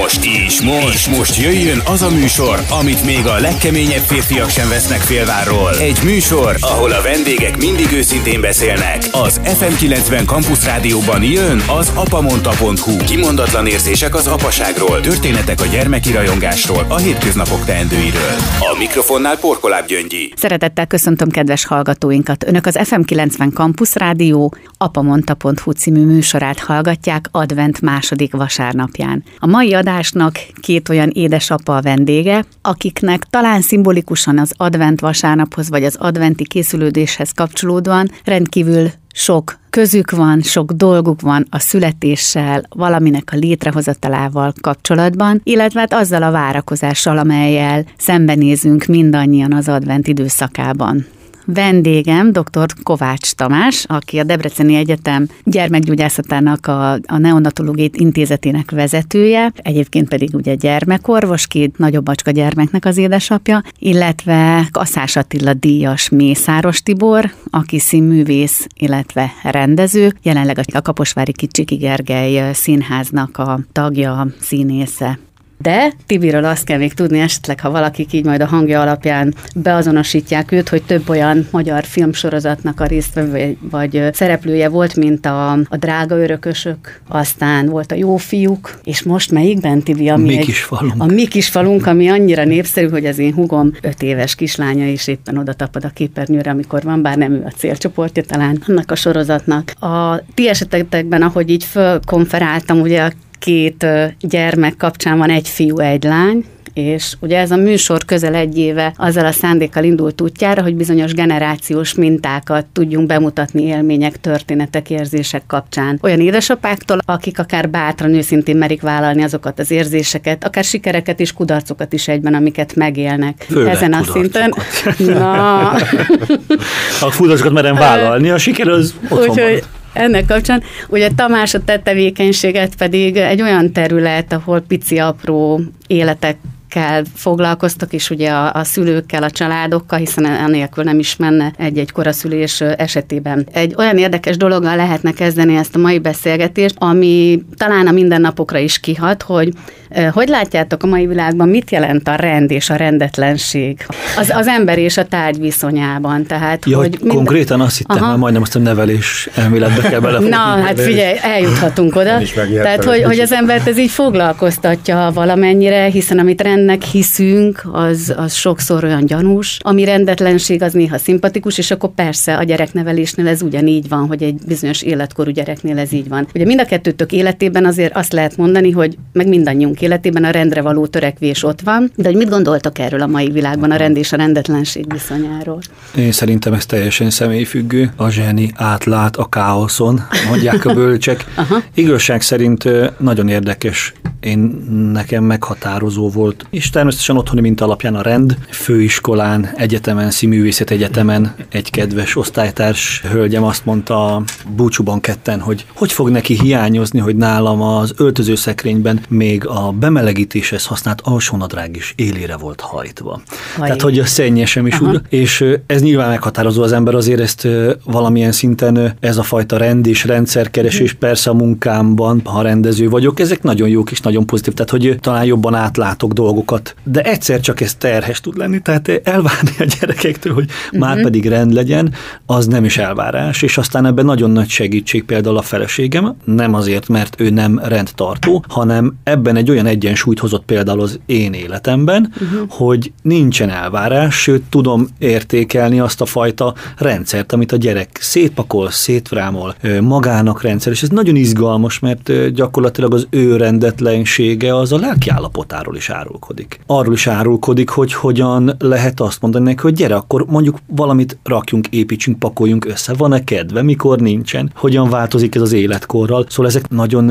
Most is, most, most jöjjön az a műsor, amit még a legkeményebb férfiak sem vesznek félvárról. Egy műsor, ahol a vendégek mindig őszintén beszélnek. Az FM90 Campus Rádióban jön az apamonta.hu. Kimondatlan érzések az apaságról, történetek a gyermeki rajongásról, a hétköznapok teendőiről. A mikrofonnál Porkoláb Gyöngyi. Szeretettel köszöntöm kedves hallgatóinkat. Önök az FM90 Campus Rádió apamonta.hu című műsorát hallgatják advent második vasárnapján. A mai adásnak két olyan édesapa a vendége, akiknek talán szimbolikusan az advent vasárnaphoz vagy az adventi készülődéshez kapcsolódóan rendkívül sok közük van, sok dolguk van a születéssel, valaminek a létrehozatalával kapcsolatban, illetve hát azzal a várakozással, amelyel szembenézünk mindannyian az advent időszakában. Vendégem dr. Kovács Tamás, aki a Debreceni Egyetem gyermekgyógyászatának a, a neonatológiai intézetének vezetője, egyébként pedig ugye gyermekorvos, két nagyobb bacska gyermeknek az édesapja, illetve Kaszás Attila díjas Mészáros Tibor, aki színművész, illetve rendező, jelenleg a Kaposvári Kicsiki Gergely színháznak a tagja, színésze. De Tibiről azt kell még tudni esetleg, ha valakik így majd a hangja alapján beazonosítják őt, hogy több olyan magyar filmsorozatnak a résztvevő vagy szereplője volt, mint a, a Drága Örökösök, aztán volt a Jó Fiúk, és most melyikben, Tibi? Ami mi kis falunk. A mi kis falunk, ami annyira népszerű, hogy az én hugom öt éves kislánya is éppen oda tapad a képernyőre, amikor van, bár nem ő a célcsoportja talán annak a sorozatnak. A ti esetekben, ahogy így fölkonferáltam, ugye a két gyermek kapcsán van egy fiú, egy lány, és ugye ez a műsor közel egy éve azzal a szándékkal indult útjára, hogy bizonyos generációs mintákat tudjunk bemutatni élmények, történetek, érzések kapcsán. Olyan édesapáktól, akik akár bátran, őszintén merik vállalni azokat az érzéseket, akár sikereket és kudarcokat is egyben, amiket megélnek. Főleg ezen a szinten. Na. a kudarcokat merem vállalni, a siker az otthon Úgyhogy ennek kapcsán. Ugye Tamás a te tevékenységet pedig egy olyan terület, ahol pici apró életek foglalkoztak, és ugye a, a szülőkkel, a családokkal, hiszen enélkül nem is menne egy-egy koraszülés esetében. Egy olyan érdekes dologgal lehetne kezdeni ezt a mai beszélgetést, ami talán a mindennapokra is kihat, hogy hogy látjátok a mai világban, mit jelent a rend és a rendetlenség az, az ember és a tárgy viszonyában? Tehát, ja, hogy mind... konkrétan azt hittem, Aha. majdnem azt a nevelés elméletbe kell bele. Na, hát figyelj, eljuthatunk oda. Tehát, hogy, hogy az embert ez így foglalkoztatja valamennyire, hiszen amit rendnek hiszünk, az, az sokszor olyan gyanús, ami rendetlenség az néha szimpatikus, és akkor persze a gyereknevelésnél ez ugyanígy van, hogy egy bizonyos életkorú gyereknél ez így van. Ugye mind a kettőtök életében azért azt lehet mondani, hogy meg mindannyiunk életében a rendre való törekvés ott van, de hogy mit gondoltok erről a mai világban a rend és a rendetlenség viszonyáról? Én szerintem ez teljesen személyfüggő. A zseni átlát a káoszon, mondják a bölcsek. Igazság szerint nagyon érdekes én nekem meghatározó volt, és természetesen otthoni mint alapján a rend. Főiskolán, egyetemen, színművészet egyetemen egy kedves osztálytárs hölgyem azt mondta búcsúban ketten, hogy hogy fog neki hiányozni, hogy nálam az öltözőszekrényben még a bemelegítéshez használt alsónadrág is élére volt hajtva. Haj. Tehát, hogy a szennyesem is Aha. úgy, és ez nyilván meghatározó az ember, azért ezt valamilyen szinten ez a fajta rend és rendszerkeresés, persze a munkámban, ha rendező vagyok, ezek nagyon jók és nagyon pozitív, tehát hogy talán jobban átlátok dolgokat, de egyszer csak ez terhes tud lenni, tehát elvárni a gyerekektől, hogy uh-huh. már pedig rend legyen, az nem is elvárás, és aztán ebben nagyon nagy segítség például a feleségem, nem azért, mert ő nem rendtartó, hanem ebben egy olyan egyensúlyt hozott például az én életemben, uh-huh. hogy nincsen elvárás, sőt tudom értékelni azt a fajta rendszert, amit a gyerek szétpakol, szétrámol, magának rendszer, és ez nagyon izgalmas, mert gyakorlatilag az ő rendetlensége az a lelki állapotáról is árulkodik. Arról is árulkodik, hogy hogyan lehet azt mondani neki, hogy gyere, akkor mondjuk valamit rakjunk, építsünk, pakoljunk össze, van-e kedve, mikor nincsen, hogyan változik ez az életkorral. Szóval ezek nagyon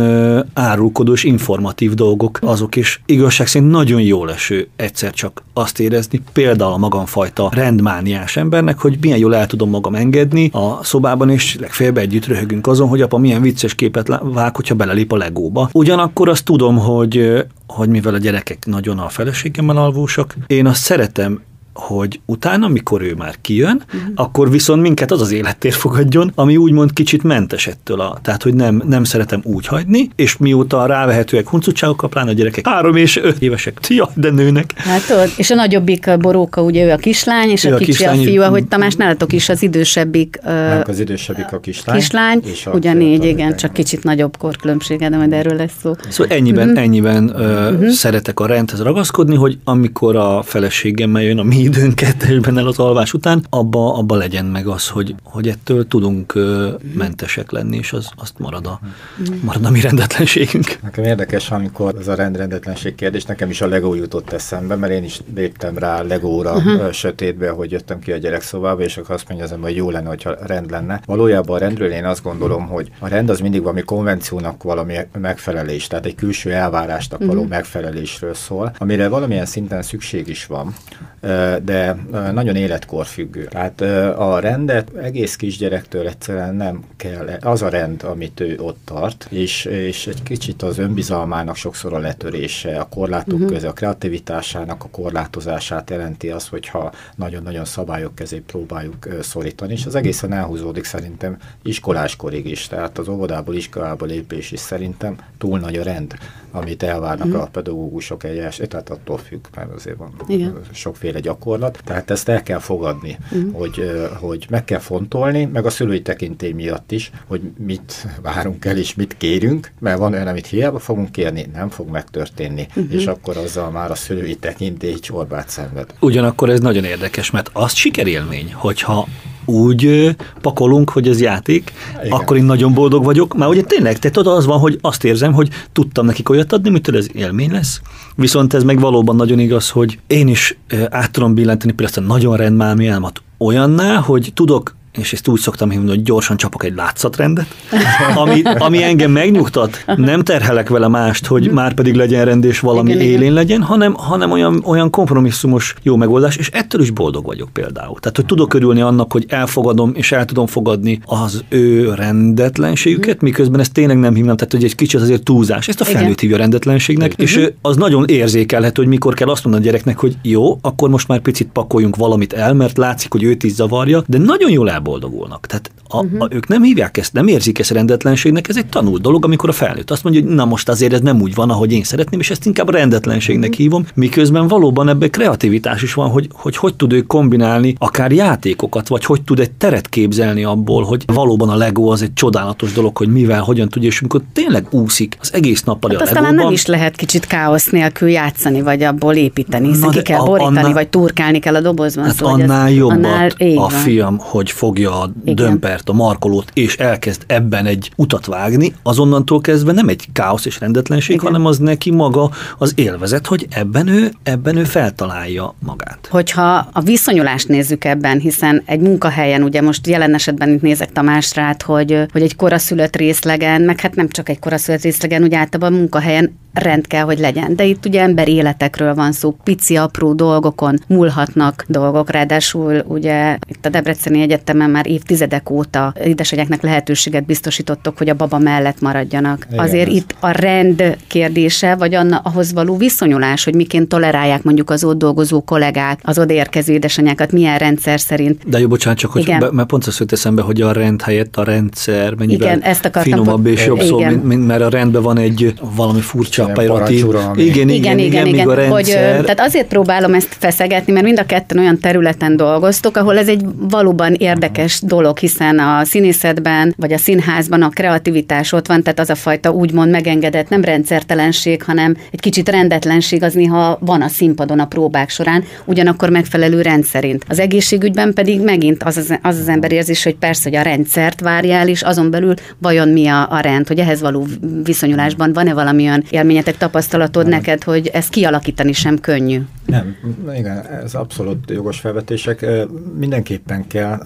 árulkodó és informatív dolgok azok, is igazság szerint nagyon jó leső egyszer csak azt érezni, például a magamfajta rendmániás embernek, hogy milyen jól el tudom magam engedni a szobában, és legfeljebb együtt röhögünk azon, hogy apa milyen vicces képet vág, hogyha belelép a legóba. Ugyanakkor azt tudom, hogy hogy mivel a gyerekek nagyon a feleségemmel alvósak, én azt szeretem hogy utána, mikor ő már kijön, uh-huh. akkor viszont minket az az élettér fogadjon, ami úgymond kicsit mentes ettől a, tehát hogy nem, nem szeretem úgy hagyni, és mióta rávehetőek huncutságok, pláne a gyerekek három és öt évesek, ja, de nőnek. Hát és a nagyobbik a boróka, ugye ő a kislány, és ő a, a kicsi kislány, a fiú, ahogy Tamás nálatok is az idősebbik. Nem, az idősebbik a kislány. Kislány, és a ugyanígy, igen, csak kicsit nagyobb korkülönbsége, de majd erről lesz szó. Szóval ennyiben, uh-huh. ennyiben uh-huh. szeretek a rendhez ragaszkodni, hogy amikor a feleségemmel jön a mi időnk kettesben el az alvás után, abba, abba legyen meg az, hogy, hogy ettől tudunk mentesek lenni, és az, azt marad a, marad a mi rendetlenségünk. Nekem érdekes, amikor ez a rendrendetlenség kérdés, nekem is a Lego jutott eszembe, mert én is léptem rá Legóra uh-huh. sötétbe, hogy jöttem ki a gyerekszobába, és akkor azt mondja az ember, hogy jó lenne, hogyha rend lenne. Valójában a rendről én azt gondolom, hogy a rend az mindig valami konvenciónak valami megfelelés, tehát egy külső elvárásnak való uh-huh. megfelelésről szól, amire valamilyen szinten szükség is van, de nagyon életkor függő. Tehát a rendet egész kisgyerektől egyszerűen nem kell, az a rend, amit ő ott tart, és, és egy kicsit az önbizalmának sokszor a letörése, a korlátok uh-huh. közé, a kreativitásának a korlátozását jelenti az, hogyha nagyon-nagyon szabályok kezé próbáljuk szorítani, és az egészen elhúzódik szerintem iskoláskorig is, tehát az óvodából, iskolából lépés is szerintem túl nagy a rend, amit elvárnak uh-huh. a pedagógusok egyes, tehát attól függ, mert azért van Igen. sokféle gyakorlat, tehát ezt el kell fogadni, uh-huh. hogy, hogy meg kell fontolni, meg a szülői tekintély miatt is, hogy mit várunk el és mit kérünk, mert van olyan, amit hiába fogunk kérni, nem fog megtörténni, uh-huh. és akkor azzal már a szülői tekintély csorbát szenved. Ugyanakkor ez nagyon érdekes, mert azt sikerélmény, hogyha úgy pakolunk, hogy ez játék, Igen. akkor én nagyon boldog vagyok. Már ugye tényleg, tehát oda az van, hogy azt érzem, hogy tudtam nekik olyat adni, mitől ez élmény lesz. Viszont ez meg valóban nagyon igaz, hogy én is át tudom billenteni például ezt a nagyon rendmámi álmat olyanná, hogy tudok és ezt úgy szoktam hívni, hogy gyorsan csapok egy látszatrendet, ami, ami engem megnyugtat, nem terhelek vele mást, hogy mhm. már pedig legyen rend és valami igen, élén igen. legyen, hanem, hanem olyan, olyan kompromisszumos jó megoldás, és ettől is boldog vagyok például. Tehát, hogy tudok örülni annak, hogy elfogadom és el tudom fogadni az ő rendetlenségüket, uh-huh. miközben ezt tényleg nem hívnám, tehát hogy egy kicsit azért túlzás. Ezt a felnőtt hívja rendetlenségnek, uh-huh. és az nagyon érzékelhető, hogy mikor kell azt mondani a gyereknek, hogy jó, akkor most már picit pakoljunk valamit el, mert látszik, hogy őt is zavarja, de nagyon jól el elboldogulnak. Tehát a, uh-huh. a, ők nem hívják ezt, nem érzik ezt rendetlenségnek, ez egy tanult dolog, amikor a felnőtt azt mondja, hogy na most azért ez nem úgy van, ahogy én szeretném, és ezt inkább rendetlenségnek uh-huh. hívom, miközben valóban ebben kreativitás is van, hogy, hogy hogy tud ő kombinálni akár játékokat, vagy hogy tud egy teret képzelni abból, hogy valóban a Lego az egy csodálatos dolog, hogy mivel, hogyan tudja, és amikor tényleg úszik az egész nappal hát a Legóban. nem is lehet kicsit káosz nélkül játszani, vagy abból építeni, hiszen ki kell borítani, annál, vagy turkálni kell a dobozban. Hát szóval annál ez, jobbat annál, a fiam, hogy fogja a Igen. dömpert, a markolót, és elkezd ebben egy utat vágni, azonnantól kezdve nem egy káosz és rendetlenség, Igen. hanem az neki maga az élvezet, hogy ebben ő, ebben ő feltalálja magát. Hogyha a viszonyulást nézzük ebben, hiszen egy munkahelyen, ugye most jelen esetben itt nézek Tamásra, hogy, hogy egy koraszülött részlegen, meg hát nem csak egy koraszülött részlegen, ugye általában a munkahelyen rend kell, hogy legyen. De itt ugye ember életekről van szó, pici, apró dolgokon múlhatnak dolgok, ráadásul ugye itt a Debreceni Egyetemen már évtizedek óta édesanyáknak lehetőséget biztosítottok, hogy a baba mellett maradjanak. Igen, Azért ez. itt a rend kérdése, vagy anna, ahhoz való viszonyulás, hogy miként tolerálják mondjuk az ott dolgozó kollégák, az odaérkező édesanyákat, milyen rendszer szerint. De jó, bocsánat, csak hogy be, mert pont azt jött eszembe, hogy a rend helyett a rendszer mennyivel Igen, ezt finomabb és jobb szó, mint, mint, mert a rendben van egy valami furcsa pejoratív. Igen, igen, igen, igen, igen, igen. Hogy, tehát azért próbálom ezt feszegetni, mert mind a ketten olyan területen dolgoztok, ahol ez egy valóban érdekes dolog, hiszen a színészetben vagy a színházban a kreativitás ott van, tehát az a fajta úgymond megengedett, nem rendszertelenség, hanem egy kicsit rendetlenség az néha van a színpadon a próbák során, ugyanakkor megfelelő rendszerint. Az egészségügyben pedig megint az az, az, az ember érzés, hogy persze, hogy a rendszert várjál, és azon belül vajon mi a, a rend, hogy ehhez való viszonyulásban van-e valamilyen élményetek, tapasztalatod nem. neked, hogy ezt kialakítani sem könnyű? Nem, igen, ez abszolút jogos felvetések. Mindenképpen kell,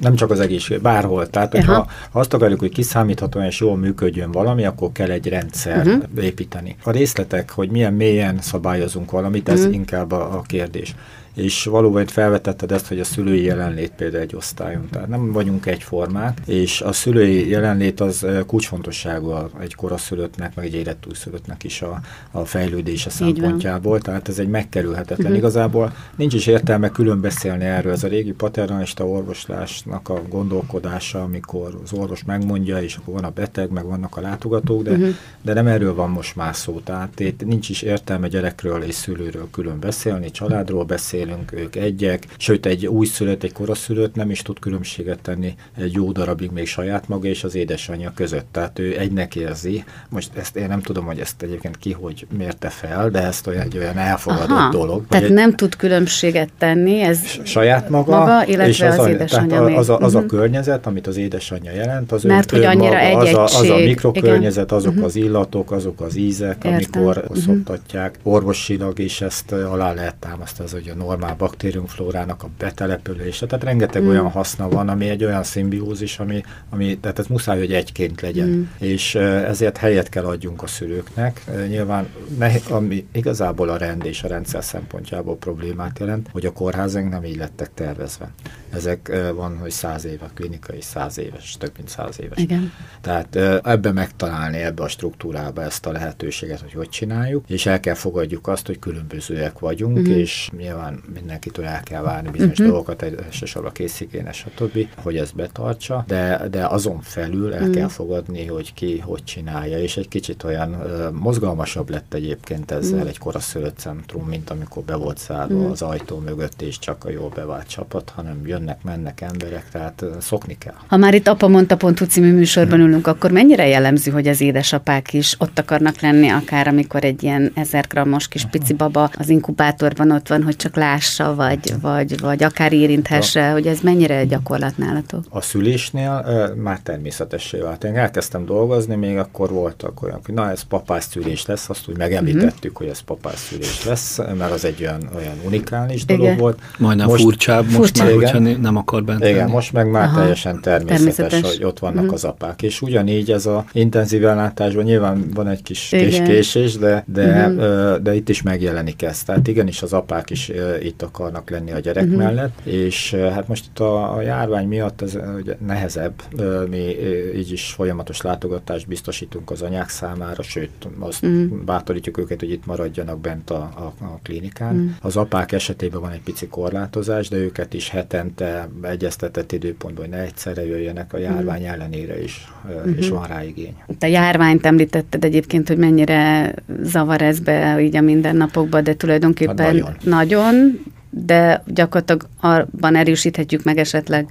nem csak az egészség, bárhol. Tehát, hogyha ha azt akarjuk, hogy kiszámíthatóan és jól működjön valami, akkor kell egy rendszer uh-huh. építeni. A részletek, hogy milyen mélyen szabályozunk valamit, ez uh-huh. inkább a, a kérdés. És valóban itt felvetetted ezt, hogy a szülői jelenlét például egy osztályon, tehát nem vagyunk egyformák, és a szülői jelenlét az kulcsfontosságú egy koraszülöttnek, meg egy életújszülöttnek is a, a fejlődése szempontjából, tehát ez egy megkerülhetetlen. Uh-huh. Igazából nincs is értelme külön beszélni erről, ez a régi paternalista orvoslásnak a gondolkodása, amikor az orvos megmondja, és akkor van a beteg, meg vannak a látogatók, de, uh-huh. de nem erről van most már szó, tehát itt nincs is értelme gyerekről és szülőről külön beszélni, családról beszélünk, ők egyek, sőt egy újszülött, egy koraszülött nem is tud különbséget tenni egy jó darabig még saját maga és az édesanyja között. Tehát ő egynek érzi. Most ezt én nem tudom, hogy ezt egyébként ki hogy mérte fel, de ezt olyan, egy olyan elfogadott Aha, dolog. Tehát egy, nem tud különbséget tenni, ez saját maga, maga illetve és az, az édesanyja. Tehát az, a, az a mhm. környezet, amit az édesanyja jelent, az Mert ő, hogy annyira maga, az, a, az a mikrokörnyezet, azok uh-huh. az illatok, azok az ízek, Értem. amikor uh-huh. szoktatják. Orvosilag is ezt alá lehet támasztani, az, hogy a normál baktériumflórának a betelepülése. Tehát rengeteg uh-huh. olyan haszna van, ami egy olyan szimbiózis, ami, ami tehát ez muszáj, hogy egyként legyen. Uh-huh. És ezért helyet kell adjunk a szülőknek. Nyilván ne, ami igazából a rend és a rendszer szempontjából problémát jelent, hogy a kórházaink nem így lettek tervezve. Ezek van, hogy száz éve, a klinika is száz éves, több mint száz éves. Igen. Tehát ebbe megtalálni, ebbe a struktúrába ezt a lehetőséget, hogy hogy csináljuk, és el kell fogadjuk azt, hogy különbözőek vagyunk, uh-huh. és nyilván mindenkitől el kell várni bizonyos uh-huh. dolgokat, elsősorban készigénes, stb., hogy ezt betartsa, de, de azon felül el uh-huh. kell fogadni, hogy ki hogy csinálja, és egy kicsit olyan uh, mozgalmasabb lett egyébként ezzel uh-huh. egy koraszülött centrum, mint amikor be volt zárva uh-huh. az ajtó mögött, és csak a jól bevált csapat, hanem jönnek, mennek emberek, tehát uh, szokni kell. Ha már itt apa mondta pont című műsorban ülünk, akkor mennyire jellemző, hogy az édesapák is ott akarnak lenni, akár amikor egy ilyen ezer grammos kis pici baba az inkubátorban ott van, hogy csak lássa, vagy, vagy, vagy akár érinthesse, a, hogy ez mennyire gyakorlat nálatok? A szülésnél uh, már természetessé vált. Én elkezdtem dolgozni, még akkor voltak olyan, hogy na ez papás szülés lesz, azt úgy megemlítettük, uh-huh. hogy ez papás szülés lesz, mert az egy olyan, olyan unikális dolog igen. volt. Majdnem most, furcsább, most furcsa. már, hogyha nem akar bent Igen, lenni. most meg már Aha. teljesen természetes, természetes, hogy ott vannak uh-huh. az apák. És ugyanígy ez a intenzív ellátásban nyilván van egy kis, kis késés, de, de, uh-huh. de itt is megjelenik ez. Tehát igenis az apák is itt akarnak lenni a gyerek uh-huh. mellett, és hát most itt a, a járvány miatt ez ugye nehezebb. Mi így is folyamatos látogatást biztosítunk az anyák számára, sőt, azt uh-huh. bátorítjuk őket, hogy itt maradjanak bent a, a, a klinikán. Uh-huh. Az apák esetében van egy pici korlátozás, de őket is hetente egyeztetett időpontban, hogy ne egyszerre jöjjenek a járvány uh-huh. ellenére is, uh-huh. és van rá igény. Te járványt említetted egyébként, hogy mennyire zavar ez be így a mindennapokban, de tulajdonképpen hát nagyon. nagyon, de gyakorlatilag abban erősíthetjük meg esetleg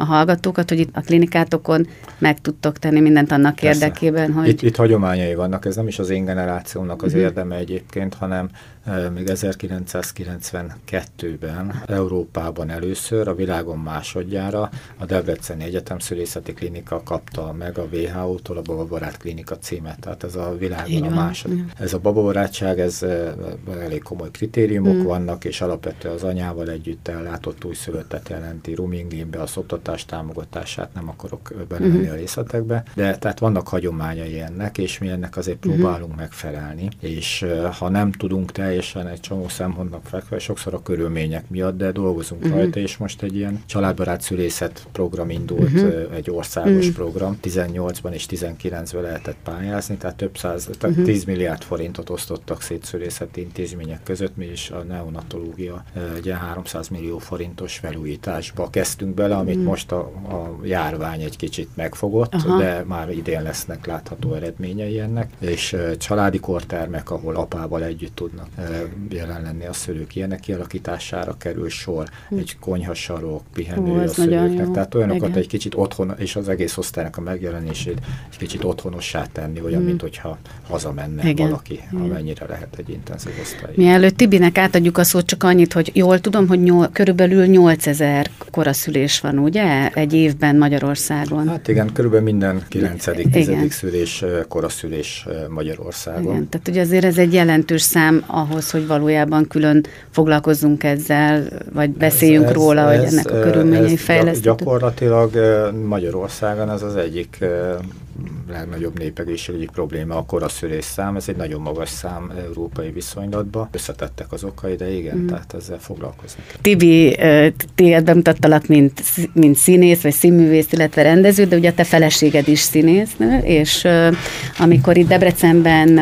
a hallgatókat, hogy itt a klinikátokon meg tudtok tenni mindent annak Persze. érdekében, hogy... Itt, itt hagyományai vannak, ez nem is az én generációnak az uh-huh. érdeme egyébként, hanem még 1992-ben Európában először, a világon másodjára a Debreceni Egyetem Szülészeti Klinika kapta meg a WHO-tól a bababarát klinika címet, tehát ez a világon a második. Ez a bababarátság, ez elég komoly kritériumok mm. vannak, és alapvetően az anyával együtt ellátott újszülöttet jelenti Rumingénbe, a szoptatás támogatását nem akarok belemenni mm. a részletekbe, de tehát vannak hagyományai ennek, és mi ennek azért mm. próbálunk megfelelni, és ha nem tudunk teljesen teljesen egy csomó szempontnak fekve, sokszor a körülmények miatt, de dolgozunk uh-huh. rajta, és most egy ilyen családbarát szülészet program indult, uh-huh. egy országos uh-huh. program, 18-ban és 19-ben lehetett pályázni, tehát több száz, tehát uh-huh. 10 milliárd forintot osztottak szét szülészeti intézmények között, mi is a neonatológia egy 300 millió forintos felújításba kezdtünk bele, amit uh-huh. most a, a járvány egy kicsit megfogott, Aha. de már idén lesznek látható eredményei ennek, és családi kortermek, ahol apával együtt tudnak jelen lenni a szülők. Ilyenek kialakítására kerül sor, hm. egy konyhasarok, pihenő Ó, a szülőknek. Tehát olyanokat Igen. egy kicsit otthon, és az egész osztálynak a megjelenését egy kicsit otthonossá tenni, olyan, mm. mint hogyha hazamenne Igen. valaki, Igen. amennyire lehet egy intenzív osztály. Mielőtt Tibinek átadjuk a szót, csak annyit, hogy jól tudom, hogy nyol, körülbelül 8000 koraszülés van, ugye? Egy évben Magyarországon. Hát igen, körülbelül minden 9. 10. szülés koraszülés Magyarországon. Igen, tehát ugye azért ez egy jelentős szám ahhoz, ahhoz, hogy valójában külön foglalkozzunk ezzel, vagy beszéljünk ez, róla, ez, hogy ennek a körülményei fejleszthetők? Gyakorlatilag Magyarországon ez az egyik legnagyobb népegészségügyi probléma a koraszülés szám, ez egy nagyon magas szám európai viszonylatban. Összetettek az okai, de igen, mm. tehát ezzel foglalkozni Tibi, téged bemutattalak, mint, mint színész, vagy színművész, illetve rendező, de ugye a te feleséged is színésznő, és amikor itt Debrecenben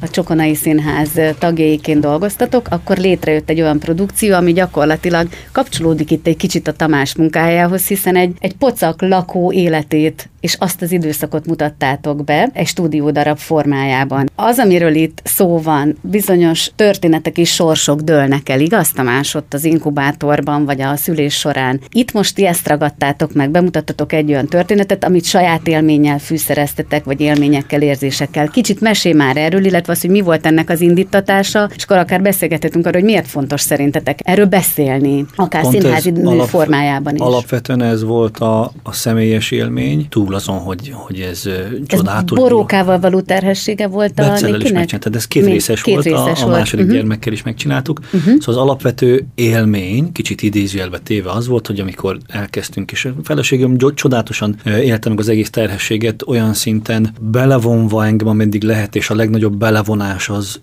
a Csokonai Színház tagjaiként dolgoztatok, akkor létrejött egy olyan produkció, ami gyakorlatilag kapcsolódik itt egy kicsit a Tamás munkájához, hiszen egy, egy pocak lakó életét és azt az időszakot mutattátok be egy stúdiódarab formájában. Az, amiről itt szó van, bizonyos történetek és sorsok dőlnek el, igaz Tamás, ott az inkubátorban, vagy a szülés során. Itt most ti ezt ragadtátok meg, bemutattatok egy olyan történetet, amit saját élménnyel fűszereztetek, vagy élményekkel, érzésekkel. Kicsit mesél már erről, illetve az, hogy mi volt ennek az indítatása, és akkor akár beszélgethetünk arról, hogy miért fontos szerintetek erről beszélni, akár Pont színházi alap, formájában is. Alapvetően ez volt a, a személyes élmény, túl azon, hogy, hogy ez, csodálatos. Ez borókával való terhessége volt a Betszellel is megcsináltad, ez két részes két volt, részes a, a második volt. Mhm. gyermekkel is megcsináltuk. Uh-huh. Szóval az alapvető élmény, kicsit idézőjelbe téve az volt, hogy amikor elkezdtünk, és a feleségem csodálatosan élte meg az egész terhességet, olyan szinten belevonva engem, ameddig lehet, és a legnagyobb belevonás az,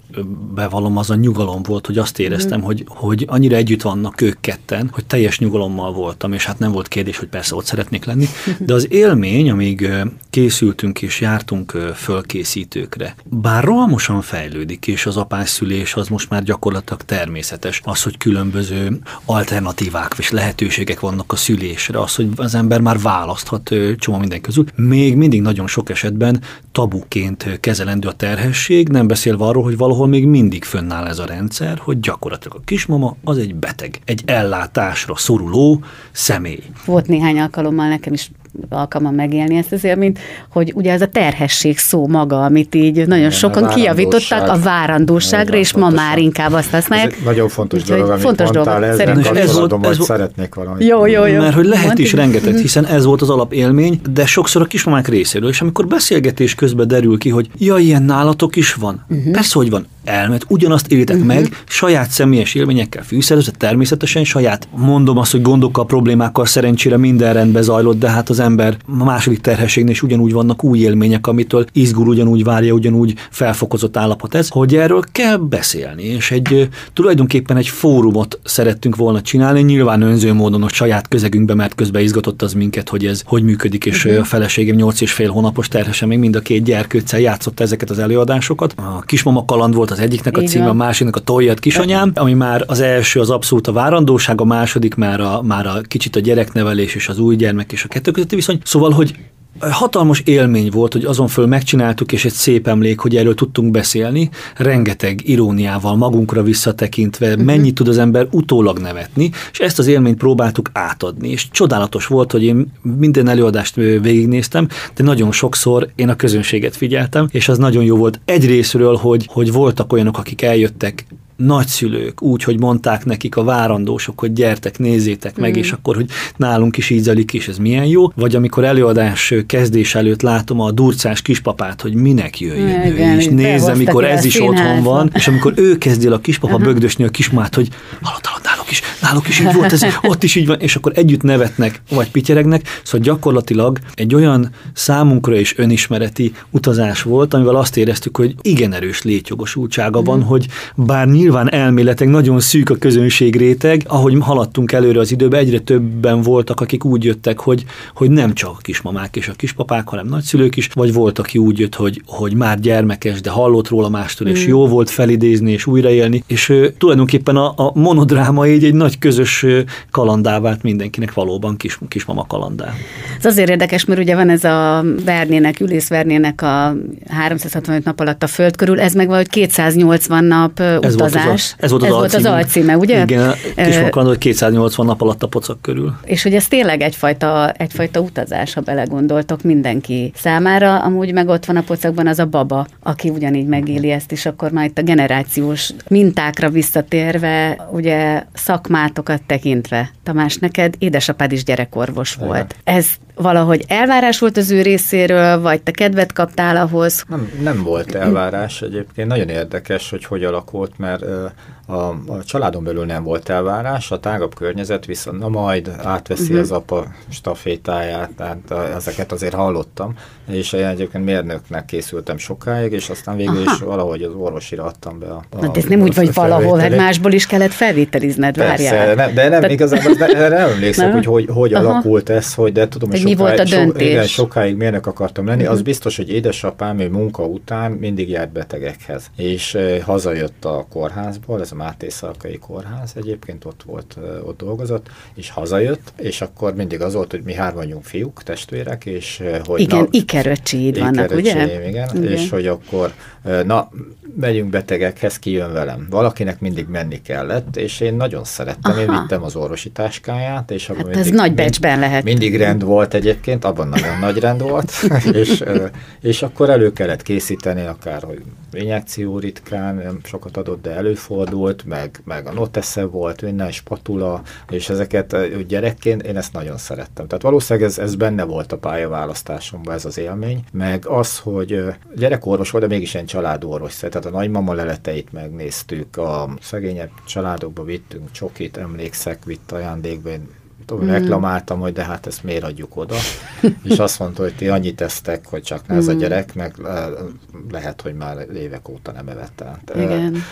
bevallom, az a nyugalom volt, hogy azt éreztem, uh-huh. hogy, hogy annyira együtt vannak ők ketten, hogy teljes nyugalommal voltam, és hát nem volt kérdés, hogy persze ott szeretnék lenni, de az élmény, amíg készültünk és jártunk fölkészítőkre, bár rohamosan fejlődik, és az apászülés az most már gyakorlatilag természetes, az, hogy különböző alternatívák és lehetőségek vannak a szülésre, az, hogy az ember már választhat csomó minden közül, még mindig nagyon sok esetben tabuként kezelendő a terhesség, nem beszélve arról, hogy valahol még mindig fönnáll ez a rendszer, hogy gyakorlatilag a kismama az egy beteg, egy ellátásra szoruló személy. Volt néhány alkalommal nekem is alkalma megélni ezt az élményt, hogy ugye ez a terhesség szó maga, amit így nagyon Igen, sokan a kijavítottak a várandóságra, és ma már inkább azt használják. Ez nagyon fontos Úgyhogy dolog, amit fontos mondtál, dolog. ezzel kapcsolatban majd szeretnék valamit. Jó, jó, jó. Mert hogy lehet is rengeteg, hiszen ez volt az alapélmény, de sokszor a kismamák részéről, és amikor beszélgetés közben derül ki, hogy ja, ilyen nálatok is van. Uh-huh. Persze, hogy van elmet, ugyanazt élitek uh-huh. meg, saját személyes élményekkel fűszerezve, természetesen saját, mondom azt, hogy gondokkal, problémákkal szerencsére minden rendben zajlott, de hát az ember a második terhességnél is ugyanúgy vannak új élmények, amitől izgul, ugyanúgy várja, ugyanúgy felfokozott állapot ez, hogy erről kell beszélni, és egy tulajdonképpen egy fórumot szerettünk volna csinálni, nyilván önző módon a saját közegünkbe, mert közben izgatott az minket, hogy ez hogy működik, és uh-huh. a feleségem 8 és fél hónapos terhese még mind a két gyerkőccel játszott ezeket az előadásokat. A kismama kaland volt az egyiknek a címe, a másiknak a Toljat kisanyám, ami már az első az abszolút a várandóság, a második már a, már a kicsit a gyereknevelés és az új gyermek és a kettő közötti viszony. Szóval, hogy hatalmas élmény volt, hogy azon föl megcsináltuk, és egy szép emlék, hogy erről tudtunk beszélni, rengeteg iróniával, magunkra visszatekintve, uh-huh. mennyit tud az ember utólag nevetni, és ezt az élményt próbáltuk átadni. És csodálatos volt, hogy én minden előadást végignéztem, de nagyon sokszor én a közönséget figyeltem, és az nagyon jó volt egyrésztről, hogy, hogy voltak olyanok, akik eljöttek nagyszülők úgy, hogy mondták nekik a várandósok, hogy gyertek, nézzétek meg, mm. és akkor, hogy nálunk is így zalik, és ez milyen jó. Vagy amikor előadás kezdés előtt látom a durcás kispapát, hogy minek jöjjön Igen, ő, és nézze, mikor ez is otthon van, és amikor ő kezdi el a kispapa uh-huh. bögdösni a kismát, hogy hallod, hallod, náluk is, náluk is így volt, ez, ott is így van, és akkor együtt nevetnek, vagy pityeregnek, szóval gyakorlatilag egy olyan számunkra is önismereti utazás volt, amivel azt éreztük, hogy igen erős létjogosultsága van, uh-huh. hogy bár nyilván elméletek nagyon szűk a közönség réteg, ahogy haladtunk előre az időbe, egyre többen voltak, akik úgy jöttek, hogy, hogy nem csak a kismamák és a kispapák, hanem nagyszülők is, vagy volt, aki úgy jött, hogy, hogy már gyermekes, de hallott róla mástól, és mm. jó volt felidézni és újraélni, és ő, tulajdonképpen a, a monodráma így egy nagy közös kalandá vált mindenkinek valóban kis, kismama kalandá. Ez azért érdekes, mert ugye van ez a Vernének, Ülész Vernének a 365 nap alatt a föld körül, ez meg valahogy 280 nap ez utazás utazás. Ez volt az, ez volt az alcíme, ugye? Igen, kismaklandó, hogy 280 nap alatt a pocak körül. És hogy ez tényleg egyfajta, egyfajta utazás, ha belegondoltok mindenki számára. Amúgy meg ott van a pocakban az a baba, aki ugyanígy megéli ezt, és akkor majd a generációs mintákra visszatérve, ugye szakmátokat tekintve. Tamás, neked édesapád is gyerekorvos volt. Ez valahogy elvárás volt az ő részéről, vagy te kedvet kaptál ahhoz? Nem, nem volt elvárás egyébként. Nagyon érdekes, hogy hogy alakult, mert a, a családon belül nem volt elvárás, a tágabb környezet viszont na majd átveszi uh-huh. az apa stafétáját, tehát ezeket azért hallottam, és én egyébként mérnöknek készültem sokáig, és aztán végül Aha. is valahogy az orvosira adtam be a, a Hát ez nem úgy vagy valahol, hát másból is kellett felvételizned, várjál. Ne, de nem, Te... igazából ne, nem emlékszem, hogy hogy, hogy alakult ez, hogy de tudom, hogy sokáig, mi volt a döntés? So, igen, sokáig mérnök akartam lenni, uh-huh. az biztos, hogy édesapám ő munka után mindig járt betegekhez, és uh, hazajött a kórházból, ez Máté Szalkai Kórház egyébként ott volt, ott dolgozott, és hazajött, és akkor mindig az volt, hogy mi hárman vagyunk fiúk, testvérek, és hogy igen, na, ikeröcséid vannak, ugye? Igen, igen, és hogy akkor na, megyünk betegekhez, ki jön velem. Valakinek mindig menni kellett, és én nagyon szerettem, Aha. én vittem az orvosi táskáját, és abban hát mindig, ez nagy becsben lehet. Mindig rend volt egyébként, abban nagyon nagy rend volt, és, és akkor elő kellett készíteni akár, hogy injekció ritkán, nem sokat adott, de előfordult, meg, meg a notesze volt, minden spatula, és ezeket gyerekként én ezt nagyon szerettem. Tehát valószínűleg ez, ez benne volt a pályaválasztásomban ez az élmény, meg az, hogy gyerekorvos volt, de mégis egy családorvos, tehát a nagymama leleteit megnéztük, a szegényebb családokba vittünk csokit, emlékszek, vitt ajándékba, én mm. reklamáltam, hogy de hát ezt miért adjuk oda, és azt mondta, hogy ti annyit tesztek, hogy csak ne ez a mm. gyerek, meg lehet, hogy már évek óta nem evett el.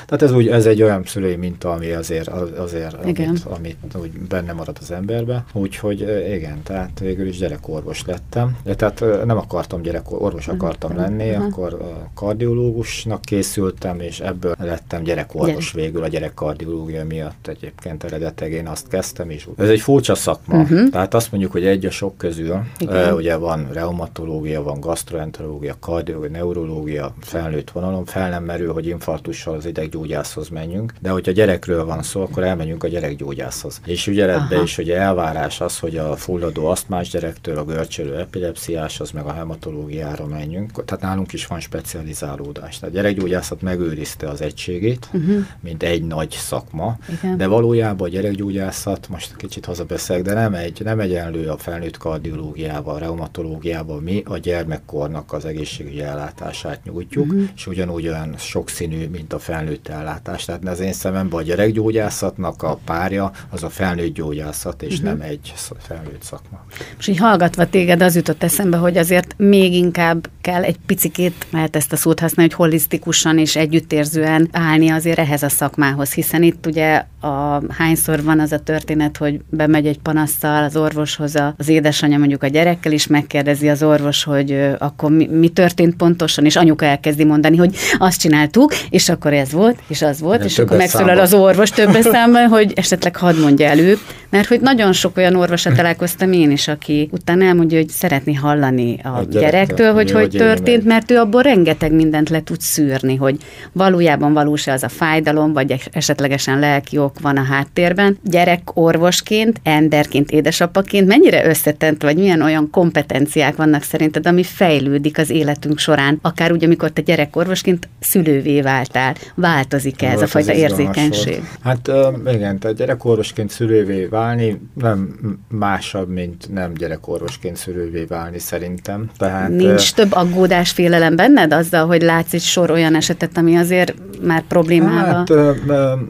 Tehát ez, úgy, ez egy olyan szülői minta, ami azért, azért igen. amit, amit úgy benne marad az emberbe. Úgyhogy igen, tehát végül is gyerekorvos lettem. De tehát nem akartam gyerekorvos, akartam uh-huh. lenni, uh-huh. akkor kardiológusnak készültem, és ebből lettem gyerekorvos Gyere. végül a gyerekkardiológia miatt egyébként eredetileg én azt kezdtem, és ez egy furcsa szakma. Uh-huh. Tehát azt mondjuk, hogy egy a sok közül, uh, ugye van reumatológia, van gastroenterológia, kardiológia, neurológia, felnőtt vonalon, fel nem merül, hogy infarktussal az ideggyógyászhoz menjünk, de hogyha gyerekről van szó, akkor elmenjünk a gyerekgyógyászhoz. És ügyeletbe is, hogy elvárás az, hogy a fulladó asztmás gyerektől a görcsölő epilepsziáshoz, meg a hematológiára menjünk. Tehát nálunk is van specializálódás. Tehát a gyerekgyógyászat megőrizte az egységét, uh-huh. mint egy nagy szakma, Igen. de valójában a gyerekgyógyászat, most kicsit hazabeszél, de nem egy, nem egyenlő a felnőtt kardiológiával, reumatológiával. Mi a gyermekkornak az egészségügyi ellátását nyújtjuk, uh-huh. és ugyanúgy olyan sokszínű, mint a felnőtt ellátás. Tehát az én szememben a gyerekgyógyászatnak a párja az a felnőtt gyógyászat, és uh-huh. nem egy felnőtt szakma. És így hallgatva téged az jutott eszembe, hogy azért még inkább kell egy picikét, lehet ezt a szót használni, hogy holisztikusan és együttérzően állni azért ehhez a szakmához, hiszen itt ugye a, hányszor van az a történet, hogy bemegy egy panasszal az orvoshoz az édesanyja mondjuk a gyerekkel, is megkérdezi az orvos, hogy akkor mi, mi történt pontosan, és anyuka elkezdi mondani, hogy azt csináltuk, és akkor ez volt, és az volt, De és akkor megszólal az orvos többes számban, hogy esetleg hadd mondja elő, mert hogy nagyon sok olyan orvosra találkoztam én is, aki utána elmondja, hogy szeretné hallani a, a gyerektől, hogy hogy történt, meg. mert ő abból rengeteg mindent le tud szűrni, hogy valójában valós-e az a fájdalom, vagy esetlegesen lelki ok van a háttérben. Gyerek orvosként, emberként, édesapaként mennyire összetett, vagy milyen olyan kompetenciák vannak szerinted, ami fejlődik az életünk során, akár úgy, amikor te gyerekorvosként szülővé váltál. Változik ez a fajta érzékenység? Hát igen, tehát gyerekorvosként szülővé válni nem másabb, mint nem gyerekorvosként szülővé válni szerintem. Tehát, Nincs több aggódás, félelem benned azzal, hogy látsz egy sor olyan esetet, ami azért már problémával hát,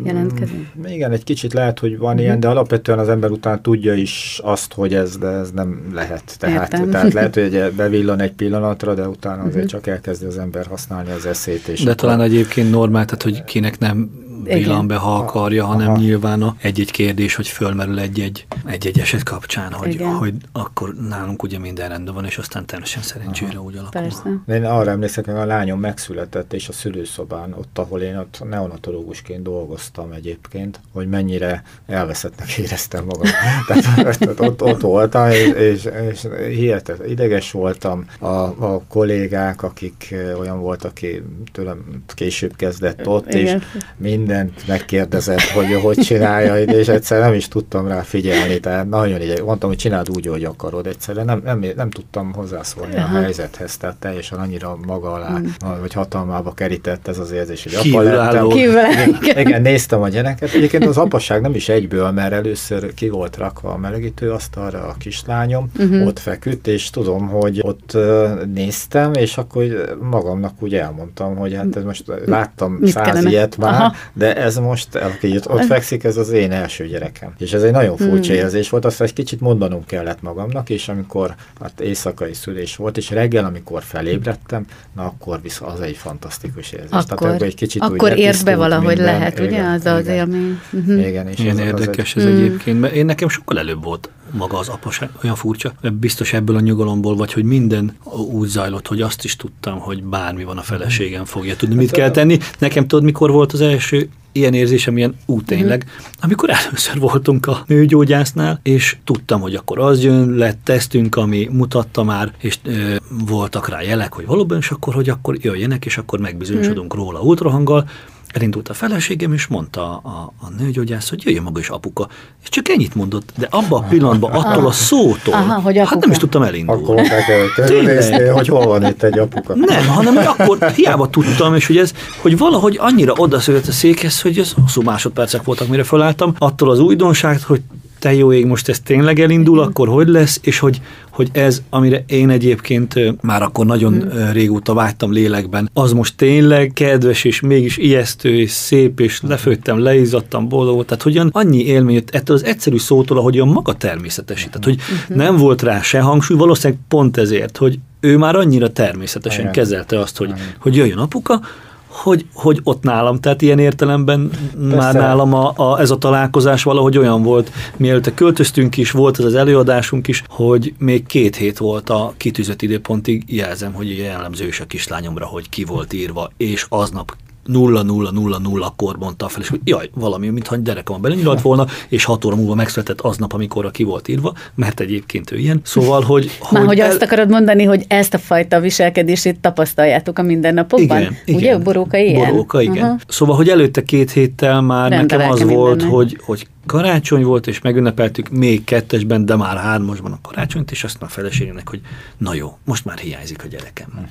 jelentkezik? Igen, egy kicsit lehet, hogy van ilyen, de alapvetően az ember után tudja is azt, hogy ez, de ez nem lehet. Tehát, tehát lehet, hogy bevillan egy pillanatra, de utána azért uh-huh. csak elkezdi az ember használni az eszét. És de akkor... talán egyébként normál, tehát hogy kinek nem villan be, ha akarja, hanem Aha. nyilván a egy-egy kérdés, hogy fölmerül egy-egy, egy-egy eset kapcsán, hogy, hogy akkor nálunk ugye minden rendben van, és aztán teljesen szerencsére Aha. úgy alakul. Persze. Én arra emlékszek, hogy a lányom megszületett, és a szülőszobán, ott, ahol én ott neonatológusként dolgoztam egyébként, hogy mennyire elveszettnek éreztem magam. Tehát ott, ott voltam, és, és, és hihetet, ideges voltam. A, a kollégák, akik olyan volt, aki tőlem később kezdett ott, Igen. és minden mindent megkérdezett, hogy hogy csinálja, és egyszer nem is tudtam rá figyelni, tehát nagyon így mondtam, hogy csináld úgy, hogy akarod, egyszerűen nem, nem, nem tudtam hozzászólni Aha. a helyzethez, tehát teljesen annyira maga alá, hmm. vagy hatalmába kerített ez az érzés, hogy apa lettem. Igen, igen, néztem a gyereket. Egyébként az apaság nem is egyből, mert először ki volt rakva a melegítő asztalra a kislányom, uh-huh. ott feküdt, és tudom, hogy ott néztem, és akkor magamnak úgy elmondtam, hogy hát ez most láttam Mit száz kellene? ilyet már, Aha. De ez most, aki ott fekszik, ez az én első gyerekem. És ez egy nagyon furcsa hmm. érzés volt, azt egy kicsit mondanom kellett magamnak, és amikor hát éjszakai szülés volt, és reggel, amikor felébredtem, na akkor viszont az egy fantasztikus érzés. Akkor, Tehát egy kicsit akkor ért be valahogy minden. lehet, igen, ugye, az az élmény. Uh-huh. Igen, és Ilyen érdekes ez egy... egyébként, mert én nekem sokkal előbb volt maga az apaság, olyan furcsa. Biztos ebből a nyugalomból, vagy hogy minden úgy zajlott, hogy azt is tudtam, hogy bármi van a feleségem, fogja tudni, mit kell tenni. Nekem tudod, mikor volt az első ilyen érzésem, ilyen ú, tényleg, uh-huh. amikor először voltunk a nőgyógyásznál, és tudtam, hogy akkor az jön, lett tesztünk, ami mutatta már, és ö, voltak rá jelek, hogy valóban, és akkor, hogy akkor jöjjenek, és akkor megbizonyosodunk uh-huh. róla ultrahanggal, Elindult a feleségem, és mondta a, a nőgyógyász, hogy jöjjön maga is apuka. És csak ennyit mondott, de abban a pillanatban, attól a szótól, Aha, hogy hát nem is tudtam elindulni. Akkor kell hogy hol van itt egy apuka. Nem, hanem akkor hiába tudtam, és hogy ez, hogy valahogy annyira odaszölt a székhez, hogy ez hosszú másodpercek voltak, mire felálltam, attól az újdonságot, hogy te jó ég, most ez tényleg elindul, akkor hogy lesz, és hogy, hogy ez, amire én egyébként már akkor nagyon mm. régóta vágytam lélekben, az most tényleg kedves, és mégis ijesztő, és szép, és lefőttem, leizzadtam, boldog tehát hogyan annyi élmény jött ettől az egyszerű szótól, ahogy a maga természetesített, hogy mm-hmm. nem volt rá se hangsúly, valószínűleg pont ezért, hogy ő már annyira természetesen Igen. kezelte azt, hogy, hogy jöjjön apuka, hogy, hogy ott nálam, tehát ilyen értelemben Persze. már nálam a, a, ez a találkozás valahogy olyan volt, mielőtt költöztünk is, volt ez az előadásunk is, hogy még két hét volt a kitűzött időpontig, jelzem, hogy jellemző is a kislányomra, hogy ki volt írva, és aznap 0-0-0-0 akkor mondta fel, és hogy jaj, valami, mintha derekam belenyilalt volna, és hat óra múlva megszületett aznap, amikor ki volt írva, mert egyébként ő ilyen. Szóval, hogy... Már hogy, hogy el... azt akarod mondani, hogy ezt a fajta viselkedését tapasztaljátok a mindennapokban? Igen, Ugye, igen. Boróka ilyen? Boróka, igen. Uh-huh. Szóval, hogy előtte két héttel már nekem az volt, hogy, hogy karácsony volt, és megünnepeltük még kettesben, de már hármasban a karácsonyt, és azt a feleségének, hogy na jó, most már hiányzik a gyerekem.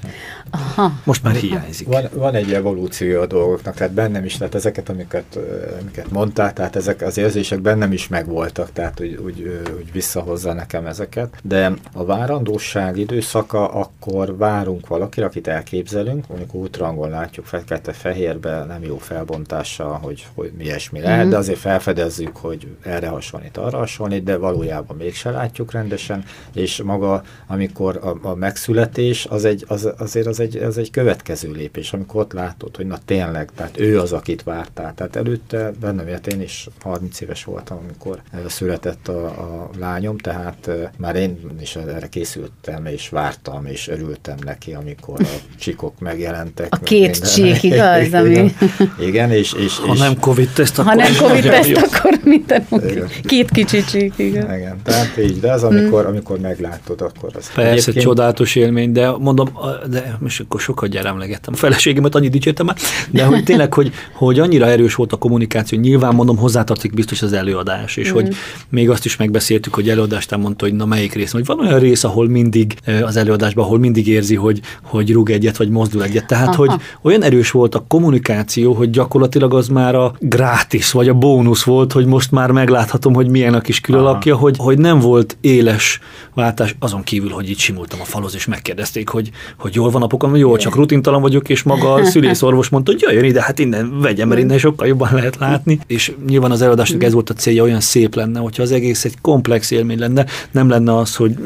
Aha. Most már hiányzik. Van, van egy evolúció a dolgoknak, tehát bennem is, tehát ezeket, amiket, amiket mondtál, tehát ezek az érzések bennem is megvoltak, tehát úgy, úgy, úgy visszahozza nekem ezeket, de a várandóság időszaka, akkor várunk valakire, akit elképzelünk, mondjuk útrangon látjuk fekete-fehérbe, nem jó felbontással, hogy, hogy mi ilyesmi lehet, uh-huh. de azért felfedezzük, hogy erre hasonlít, arra hasonlít, de valójában mégse látjuk rendesen, és maga, amikor a, a megszületés, az egy, az, azért az egy, az egy következő lépés, amikor ott látod, hogy na tényleg, tehát ő az, akit vártál. Tehát előtte bennem jött, én is 30 éves voltam, amikor született a, a lányom, tehát már én is erre készültem, és vártam, és örültem neki, amikor a csikok megjelentek. A két minden. csík, igaz? Ami... Igen, és, és, ha nem Covid-teszt, akkor... Ha nem Covid-teszt, akkor minden igen. Két kicsi csík, igen. Igen, tehát így, de az, amikor, hmm. amikor meglátod, akkor az. Persze, egyébként... csodálatos élmény, de mondom, de most akkor sokat gyere emlegettem. A feleségemet annyit dicsértem már, de hogy tényleg, hogy, hogy annyira erős volt a kommunikáció, nyilván mondom, hozzátartozik biztos az előadás, és hmm. hogy még azt is megbeszéltük, hogy előadástán mondta, hogy na melyik rész, hogy van olyan rész, ahol mindig az előadásban, ahol mindig érzi, hogy, hogy rúg egyet, vagy mozdul egyet. Tehát, Aha. hogy olyan erős volt a kommunikáció, hogy gyakorlatilag az már a grátis, vagy a bónusz volt, hogy most most már megláthatom, hogy milyen a kis külalakja, hogy, hogy nem volt éles váltás, azon kívül, hogy itt simultam a falhoz, és megkérdezték, hogy, hogy jól van apukám, jó, csak rutintalan vagyok, és maga a szülészorvos mondta, hogy jöjjön ide, hát innen vegyem, mert innen sokkal jobban lehet látni. És nyilván az előadásnak ez volt a célja, olyan szép lenne, hogyha az egész egy komplex élmény lenne, nem lenne az, hogy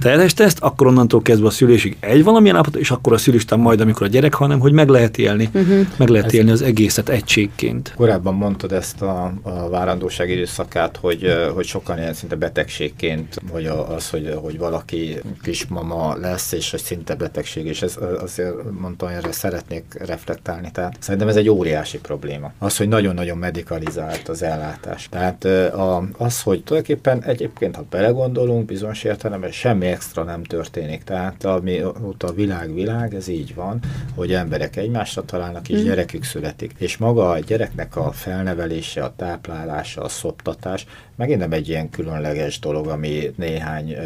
teljes teszt, akkor onnantól kezdve a szülésig egy valamilyen állapot, és akkor a szülés majd, amikor a gyerek, hanem hogy meg lehet élni, uh-huh. meg lehet élni az egészet egységként. Korábban mondtad ezt a, a várandóság válság időszakát, hogy, hogy sokan ilyen szinte betegségként, vagy az, hogy, hogy valaki kismama lesz, és egy szinte betegség, és ez azért mondtam, erre szeretnék reflektálni. Tehát szerintem ez egy óriási probléma. Az, hogy nagyon-nagyon medikalizált az ellátás. Tehát az, hogy tulajdonképpen egyébként, ha belegondolunk, bizonyos értelemben semmi extra nem történik. Tehát ami ott a világ világ, ez így van, hogy emberek egymásra találnak, és mm. gyerekük születik. És maga a gyereknek a felnevelése, a táplálása, a szoptatás, megint nem egy ilyen különleges dolog, ami néhány,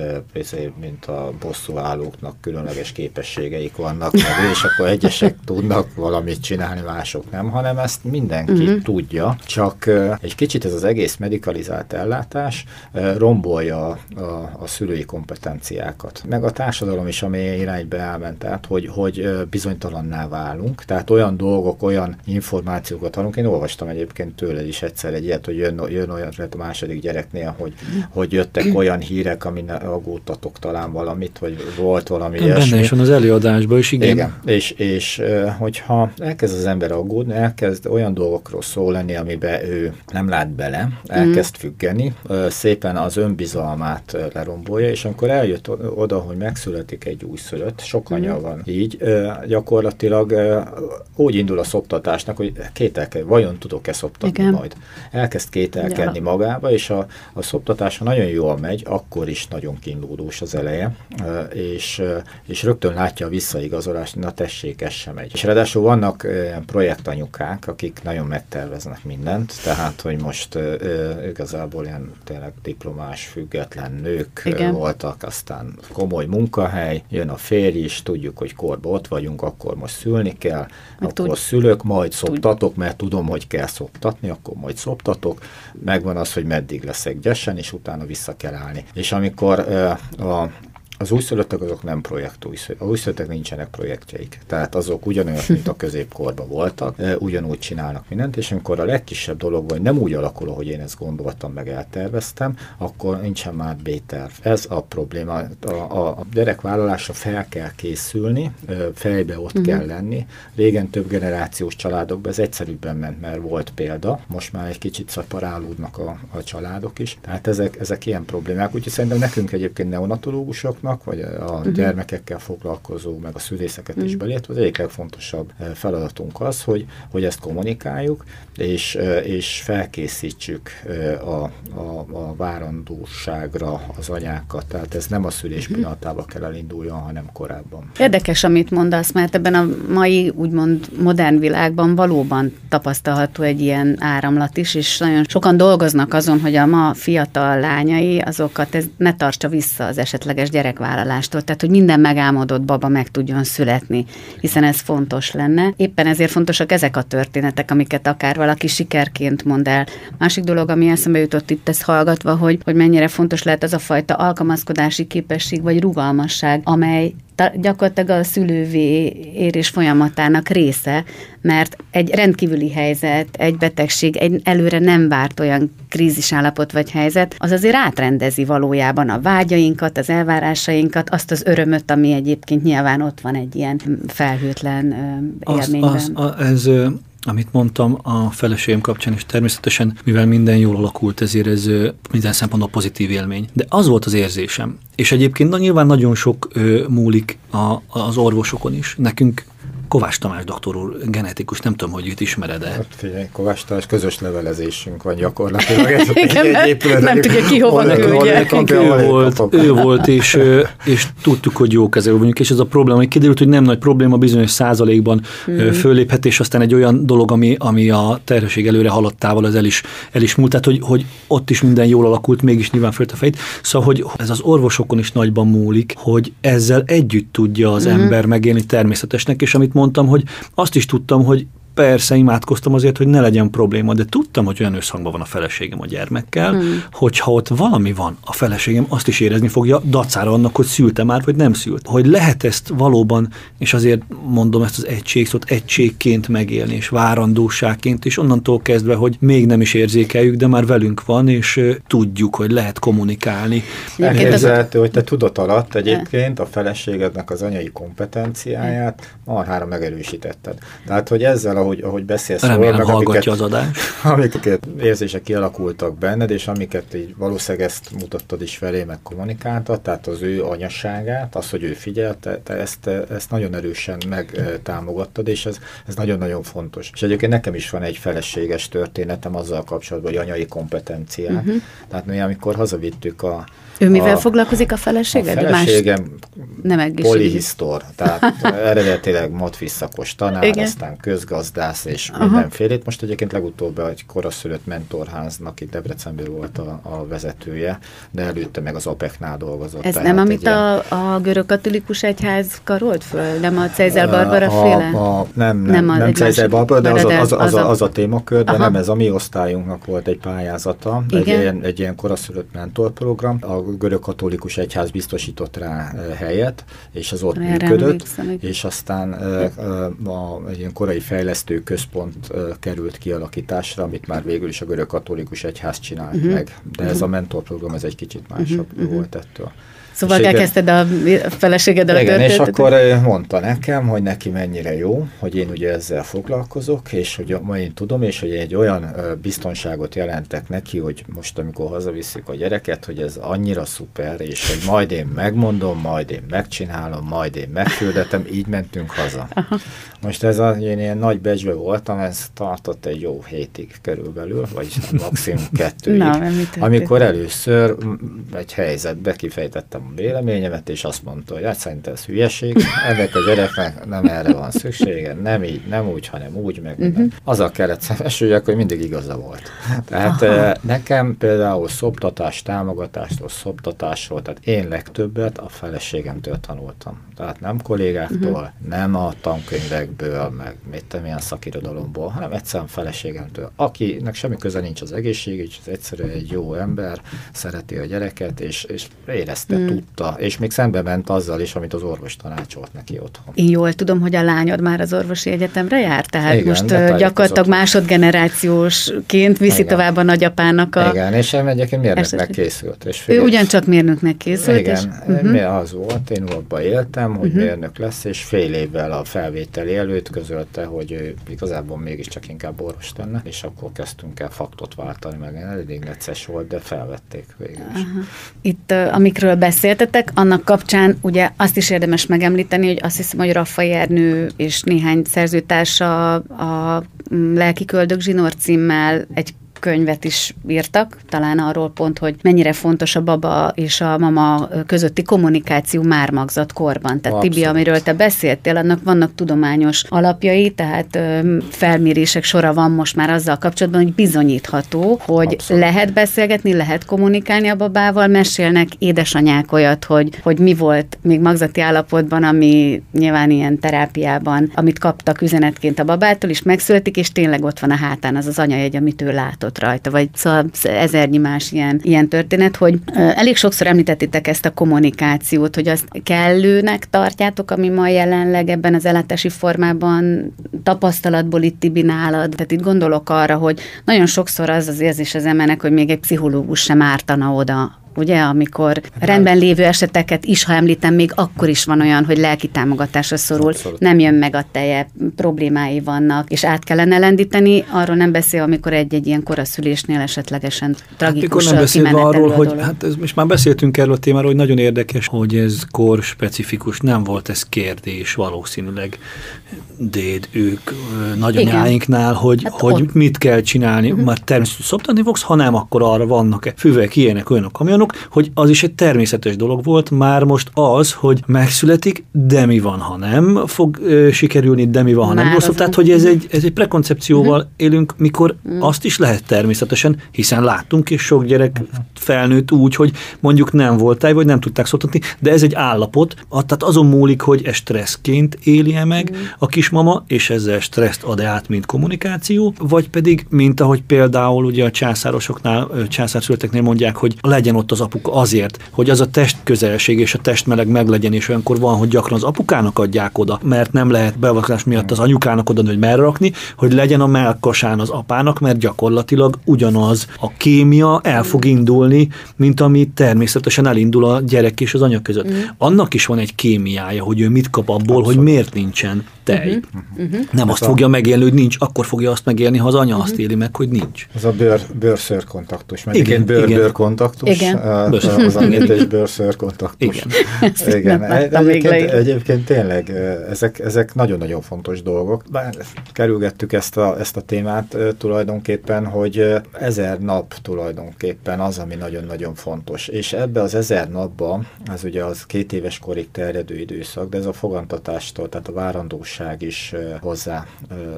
mint a bosszúállóknak különleges képességeik vannak, és akkor egyesek tudnak valamit csinálni, mások nem, hanem ezt mindenki mm-hmm. tudja, csak egy kicsit ez az egész medikalizált ellátás rombolja a, a, szülői kompetenciákat. Meg a társadalom is, ami irányba elment, tehát hogy, hogy bizonytalanná válunk, tehát olyan dolgok, olyan információkat hallunk. Én olvastam egyébként tőle is egyszer egy ilyet, hogy jön, jön olyan a második gyereknél, hogy, hogy jöttek olyan hírek, amin aggódtatok talán valamit, vagy volt valami Benne ilyesmi. is van az előadásban is, igen. igen. És, és hogyha elkezd az ember aggódni, elkezd olyan dolgokról szól lenni, amiben ő nem lát bele, elkezd mm. függeni, szépen az önbizalmát lerombolja, és amikor eljött oda, hogy megszületik egy újszülött, sok anya mm. van így, gyakorlatilag úgy indul a szoptatásnak, hogy kételkedni, vajon tudok-e szoptatni Igen. majd. Elkezd kételkedni ja. magába, és a, a szoptatása nagyon jól megy, akkor is nagyon kínlódós az eleje, és, és rögtön látja a visszaigazolást, na tessék, ez sem megy. És ráadásul vannak projektanyukák, akik nagyon megterveznek mindent, tehát, hogy most igazából ilyen tényleg diplomás, független nők Igen. voltak, aztán komoly munkahely, jön a férj is, tudjuk, hogy korba ott vagyunk, akkor most szülni kell, Meg akkor tud... szülök, majd szoptatok, mert tudom, hogy kell szoptatni, akkor majd szoptatok, megvan az, hogy meddig leszek gyesen, és utána vissza kell állni. És amikor a az újszülöttek azok nem projekt újszülöttek. A újszülöttek nincsenek projektjeik. Tehát azok ugyanolyan, mint a középkorban voltak, ugyanúgy csinálnak mindent, és amikor a legkisebb dolog vagy nem úgy alakul, hogy én ezt gondoltam, meg elterveztem, akkor nincsen már B-terv. Ez a probléma. A, a, a gyerekvállalásra fel kell készülni, fejbe ott uh-huh. kell lenni. Régen több generációs családokban ez egyszerűbben ment, mert volt példa. Most már egy kicsit szaparálódnak a, a családok is. Tehát ezek, ezek ilyen problémák. Úgyhogy szerintem nekünk egyébként neonatológusoknak szülőknek, vagy a uh-huh. gyermekekkel foglalkozó, meg a szülészeket uh-huh. is mhm. belét, az egyik legfontosabb eh, feladatunk az, hogy, hogy ezt kommunikáljuk, és, eh, és felkészítsük eh, a, a, a várandóságra az anyákat. Tehát ez nem a szülés uh-huh. pillanatában kell elinduljon, hanem korábban. Érdekes, amit mondasz, mert ebben a mai úgymond modern világban valóban tapasztalható egy ilyen áramlat is, és nagyon sokan dolgoznak azon, hogy a ma fiatal lányai azokat ez ne tartsa vissza az esetleges gyerek gyerekvállalástól, tehát hogy minden megálmodott baba meg tudjon születni, hiszen ez fontos lenne. Éppen ezért fontosak ezek a történetek, amiket akár valaki sikerként mond el. Másik dolog, ami eszembe jutott itt ezt hallgatva, hogy, hogy mennyire fontos lehet az a fajta alkalmazkodási képesség vagy rugalmasság, amely gyakorlatilag a szülővé érés folyamatának része, mert egy rendkívüli helyzet, egy betegség, egy előre nem várt olyan krízisállapot vagy helyzet, az azért átrendezi valójában a vágyainkat, az elvárásainkat, azt az örömöt, ami egyébként nyilván ott van egy ilyen felhőtlen élményben. Az, az, a, ez amit mondtam a feleségem kapcsán, és természetesen, mivel minden jól alakult, ezért ez minden szempontból pozitív élmény. De az volt az érzésem. És egyébként na, nyilván nagyon sok ö, múlik a, az orvosokon is. Nekünk Kovács Tamás doktor úr, genetikus, nem tudom, hogy őt ismered-e. Hát figyelj, Kovács Tamás közös levelezésünk van gyakorlatilag. Ez Igen, egy, egy épület, nem tudja ki hova küldje. Ő volt, ő volt, és, és tudtuk, hogy jó kezelő vagyunk, és ez a probléma, hogy kiderült, hogy nem nagy probléma, bizonyos százalékban mm. föléphet, és aztán egy olyan dolog, ami, ami a terhesség előre haladtával az el is, el is múlt, tehát hogy, hogy ott is minden jól alakult, mégis nyilván fölt a fejét. Szóval, hogy ez az orvosokon is nagyban múlik, hogy ezzel együtt tudja az mm. ember megélni természetesnek, és amit mondtam, hogy azt is tudtam, hogy persze imádkoztam azért, hogy ne legyen probléma, de tudtam, hogy olyan összhangban van a feleségem a gyermekkel, hmm. hogyha ott valami van, a feleségem azt is érezni fogja, dacára annak, hogy szülte már, vagy nem szült. Hogy lehet ezt valóban, és azért mondom ezt az egységszót, egységként megélni, és várandóságként, és onnantól kezdve, hogy még nem is érzékeljük, de már velünk van, és tudjuk, hogy lehet kommunikálni. Elképzelhető, hogy te tudat alatt egyébként a feleségednek az anyai kompetenciáját marhára megerősítetted. Tehát, hogy ezzel, ahogy, ahogy beszélsz Remélem róla, meg hallgatja amiket, az adás. Amiket érzések kialakultak benned, és amiket így valószínűleg ezt mutattad is felé, meg kommunikáltad, tehát az ő anyasságát, az, hogy ő figyelte, te ezt, ezt nagyon erősen megtámogattad, és ez, ez nagyon-nagyon fontos. És egyébként nekem is van egy feleséges történetem azzal kapcsolatban, hogy anyai kompetenciák. Uh-huh. Tehát mi, amikor hazavittük a ő mivel a, foglalkozik a feleséged? A feleségem nem polihisztor, tehát eredetileg motvisszakos tanár, Igen. aztán közgazdász és Aha. mindenfélét. Most egyébként legutóbb egy koraszülött mentorháznak itt Debrecenben volt a, a vezetője, de előtte meg az APEC-nál dolgozott. Ez nem, amit ilyen... a, a görög katolikus egyház karolt föl? Nem a Cézár Barbara a, féle? A, nem, nem, nem, nem Cézár Barbara, de az, a, az, az, a, az a témakör, de Aha. nem ez a mi osztályunknak volt egy pályázata, egy ilyen, egy ilyen koraszülött mentorprogram. A görög katolikus egyház biztosított rá helyet, és az ott Erre működött, és aztán a, egy ilyen korai fejlesztő központ került kialakításra, amit már végül is a görög katolikus egyház csinált uh-huh. meg. De ez a mentorprogram, ez egy kicsit másabb uh-huh. volt ettől. Szóval elkezdted a feleségeddel a Igen, és akkor mondta nekem, hogy neki mennyire jó, hogy én ugye ezzel foglalkozok, és hogy ma én tudom, és hogy egy olyan biztonságot jelentek neki, hogy most amikor hazaviszik a gyereket, hogy ez annyira szuper, és hogy majd én megmondom, majd én megcsinálom, majd én megküldetem, így mentünk haza. Aha. Most ez a, én ilyen nagy becsbe voltam, ez tartott egy jó hétig körülbelül, vagy maximum kettőig. Na, amikor először egy helyzetbe kifejtettem véleményemet, és azt mondta, hogy hát szerintem ez hülyeség, ennek a gyereknek nem erre van szüksége, nem így, nem úgy, hanem úgy, meg uh-huh. Azzal kellett szembesüljek, hogy mindig igaza volt. Tehát Aha. nekem például szoptatás, támogatástól, szoptatásról, tehát én legtöbbet a feleségemtől tanultam. Tehát nem kollégáktól, uh-huh. nem a tankönyvekből, meg mit tudom, milyen szakirodalomból, hanem egyszerűen feleségemtől, akinek semmi köze nincs az egészség, és egyszerűen egy jó ember, szereti a gyereket, és, és érezte, uh-huh tudta, és még szembe ment azzal is, amit az orvos tanácsolt neki otthon. Én jól tudom, hogy a lányod már az orvosi egyetemre jár, tehát Igen, most gyakorlatilag másodgenerációsként viszi Igen. tovább a nagyapának a... Igen, és én egyébként mérnöknek készült. És ő ugyancsak mérnöknek készült. Igen, és... uh-huh. az volt, én abban éltem, hogy uh-huh. mérnök lesz, és fél évvel a felvételi előtt közölte, hogy ő igazából mégiscsak inkább orvos lenne, és akkor kezdtünk el faktot váltani, meg elég necces volt, de felvették végül is. Uh-huh. Itt, amikről beszél beszéltetek, annak kapcsán ugye azt is érdemes megemlíteni, hogy azt hiszem, hogy Raffai Ernő és néhány szerzőtársa a Lelki Köldök Zsinór címmel egy könyvet is írtak, talán arról pont, hogy mennyire fontos a baba és a mama közötti kommunikáció már magzat korban. Tehát Abszolút. Tibi, amiről te beszéltél, annak vannak tudományos alapjai, tehát felmérések sora van most már azzal kapcsolatban, hogy bizonyítható, hogy Abszolút. lehet beszélgetni, lehet kommunikálni a babával, mesélnek édesanyák olyat, hogy, hogy mi volt még magzati állapotban, ami nyilván ilyen terápiában, amit kaptak üzenetként a babától, és megszületik, és tényleg ott van a hátán az az anyajegy, amit ő látott látszott rajta, vagy szóval ezernyi más ilyen, ilyen történet, hogy elég sokszor említettétek ezt a kommunikációt, hogy azt kellőnek tartjátok, ami ma jelenleg ebben az eletési formában tapasztalatból itt Tibi nálad. Tehát itt gondolok arra, hogy nagyon sokszor az az érzés az emenek, hogy még egy pszichológus sem ártana oda ugye, amikor rendben lévő eseteket is, ha említem, még akkor is van olyan, hogy lelki támogatásra szorul, Abszolút. nem jön meg a teje, problémái vannak, és át kellene lendíteni, arról nem beszél, amikor egy-egy ilyen koraszülésnél esetlegesen tragikus hát, nem beszélve arról, hogy hát ez, most már beszéltünk erről a témáról, hogy nagyon érdekes, hogy ez kor specifikus, nem volt ez kérdés valószínűleg déd, ők nagyanyáinknál, hogy, hát hogy mit kell csinálni, uh-huh. már természetesen szoptatni fogsz, ha nem, akkor arra vannak-e füvek, ilyenek, olyanok, kamionok, hogy az is egy természetes dolog volt, már most az, hogy megszületik, de mi van, ha nem fog ö, sikerülni, de mi van, ha már nem rosszabb. Tehát, hogy ez egy, ez egy prekoncepcióval uh-huh. élünk, mikor uh-huh. azt is lehet természetesen, hiszen láttunk, és sok gyerek felnőtt úgy, hogy mondjuk nem volt táj, vagy nem tudták szoktatni, de ez egy állapot, tehát azon múlik, hogy ez stresszként éli-e meg uh-huh. A kismama, és ezzel stresszt ad át, mint kommunikáció, vagy pedig, mint ahogy például ugye a császárosoknál, császárszületeknél mondják, hogy legyen ott az apuka azért, hogy az a testközelség és a testmeleg meglegyen, és olyankor van, hogy gyakran az apukának adják oda, mert nem lehet beavatkozás miatt az anyukának oda, hogy merre rakni, hogy legyen a melkasán az apának, mert gyakorlatilag ugyanaz a kémia el fog indulni, mint ami természetesen elindul a gyerek és az anya között. Mm. Annak is van egy kémiája, hogy ő mit kap abból, Abszolút. hogy miért nincsen tej. Uh-huh. Nem azt fogja megélni, hogy nincs, akkor fogja azt megélni, ha az anya uh-huh. azt éli meg, hogy nincs. Az a bőr, bőr kontaktus. Mert igen, bőr, igen. bőr kontaktus. Igen. Az a és bőr kontaktus. Igen. igen. Egyébként, egyébként tényleg ezek, ezek nagyon-nagyon fontos dolgok. Bár kerülgettük ezt a, ezt a témát tulajdonképpen, hogy ezer nap tulajdonképpen az, ami nagyon-nagyon fontos. És ebbe az ezer napba, az ugye az két éves korig terjedő időszak, de ez a fogantatástól, tehát a várandóság is hozzá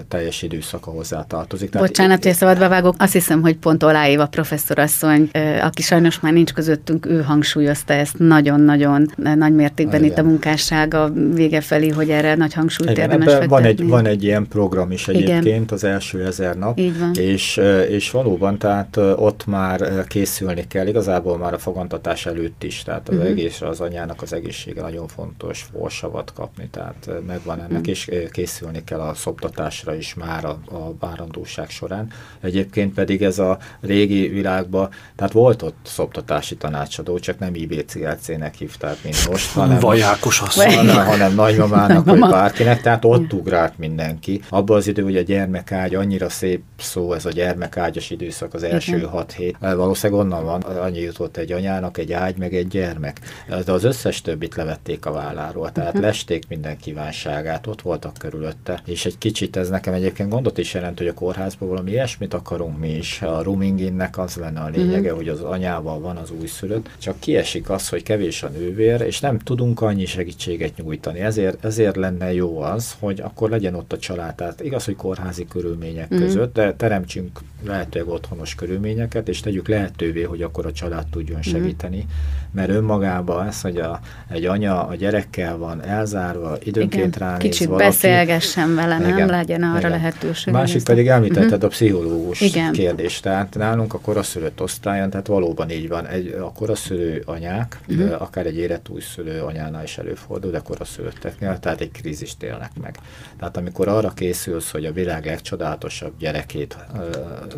teljes időszaka hozzá tartozik. Tehát Bocsánat, hogy szabadba vágok. Azt hiszem, hogy pont Olá Éva professzorasszony, aki sajnos már nincs közöttünk, ő hangsúlyozta ezt nagyon-nagyon nagy mértékben Igen. itt a munkássága vége felé, hogy erre nagy hangsúlyt Igen, érdemes van egy, van egy ilyen program is egyébként, Igen. az első ezer nap, és, és valóban, tehát ott már készülni kell, igazából már a fogantatás előtt is, tehát az uh-huh. egész, az anyának az egészsége nagyon fontos, forsavat kapni, tehát megvan ennek, uh-huh. és készülni kell a szoptatásra is már a, a várandóság során. Egyébként pedig ez a régi világban, tehát volt ott szoptatási tanácsadó, csak nem IBCLC-nek hívták, mint most, hanem, Vajákos hanem, hanem nagymamának, vagy bárkinek, tehát ott ugrált mindenki. Abban az idő, hogy a gyermekágy, annyira szép szó ez a gyermekágyas időszak, az első hat hét. Valószínűleg onnan van, annyi jutott egy anyának, egy ágy, meg egy gyermek. De az összes többit levették a válláról, tehát uh-huh. lesték minden kívánságát, ott voltak körülötte. És egy kicsit ez nekem egyébként gondot is jelent, hogy a kórházban valami ilyesmit akarunk mi is. A rooming az lenne a lényege, uh-huh. hogy az anyával van az újszülött, csak kiesik az, hogy kevés a nővér, és nem tudunk annyi segítséget nyújtani. Ezért, ezért lenne jó az, hogy akkor legyen ott a család. Tehát igaz, hogy kórházi körülmények uh-huh. között, de teremtsünk lehetőleg otthonos körülményeket, és tegyük lehetővé, hogy akkor a család tudjon segíteni. Uh-huh mert önmagában az, hogy a, egy anya a gyerekkel van elzárva, időnként rá Kicsit valaki, beszélgessen vele, nem igen, legyen arra igen. lehetőség. Másik pedig említetted uh-huh. a pszichológus igen. kérdést, tehát nálunk a koraszülött osztályon, tehát valóban így van, egy, a koraszülő anyák, uh-huh. de akár egy érett újszülő anyánál is előfordul, de koraszülötteknél, tehát egy krízist élnek meg. Tehát amikor arra készülsz, hogy a világ legcsodálatosabb gyerekét,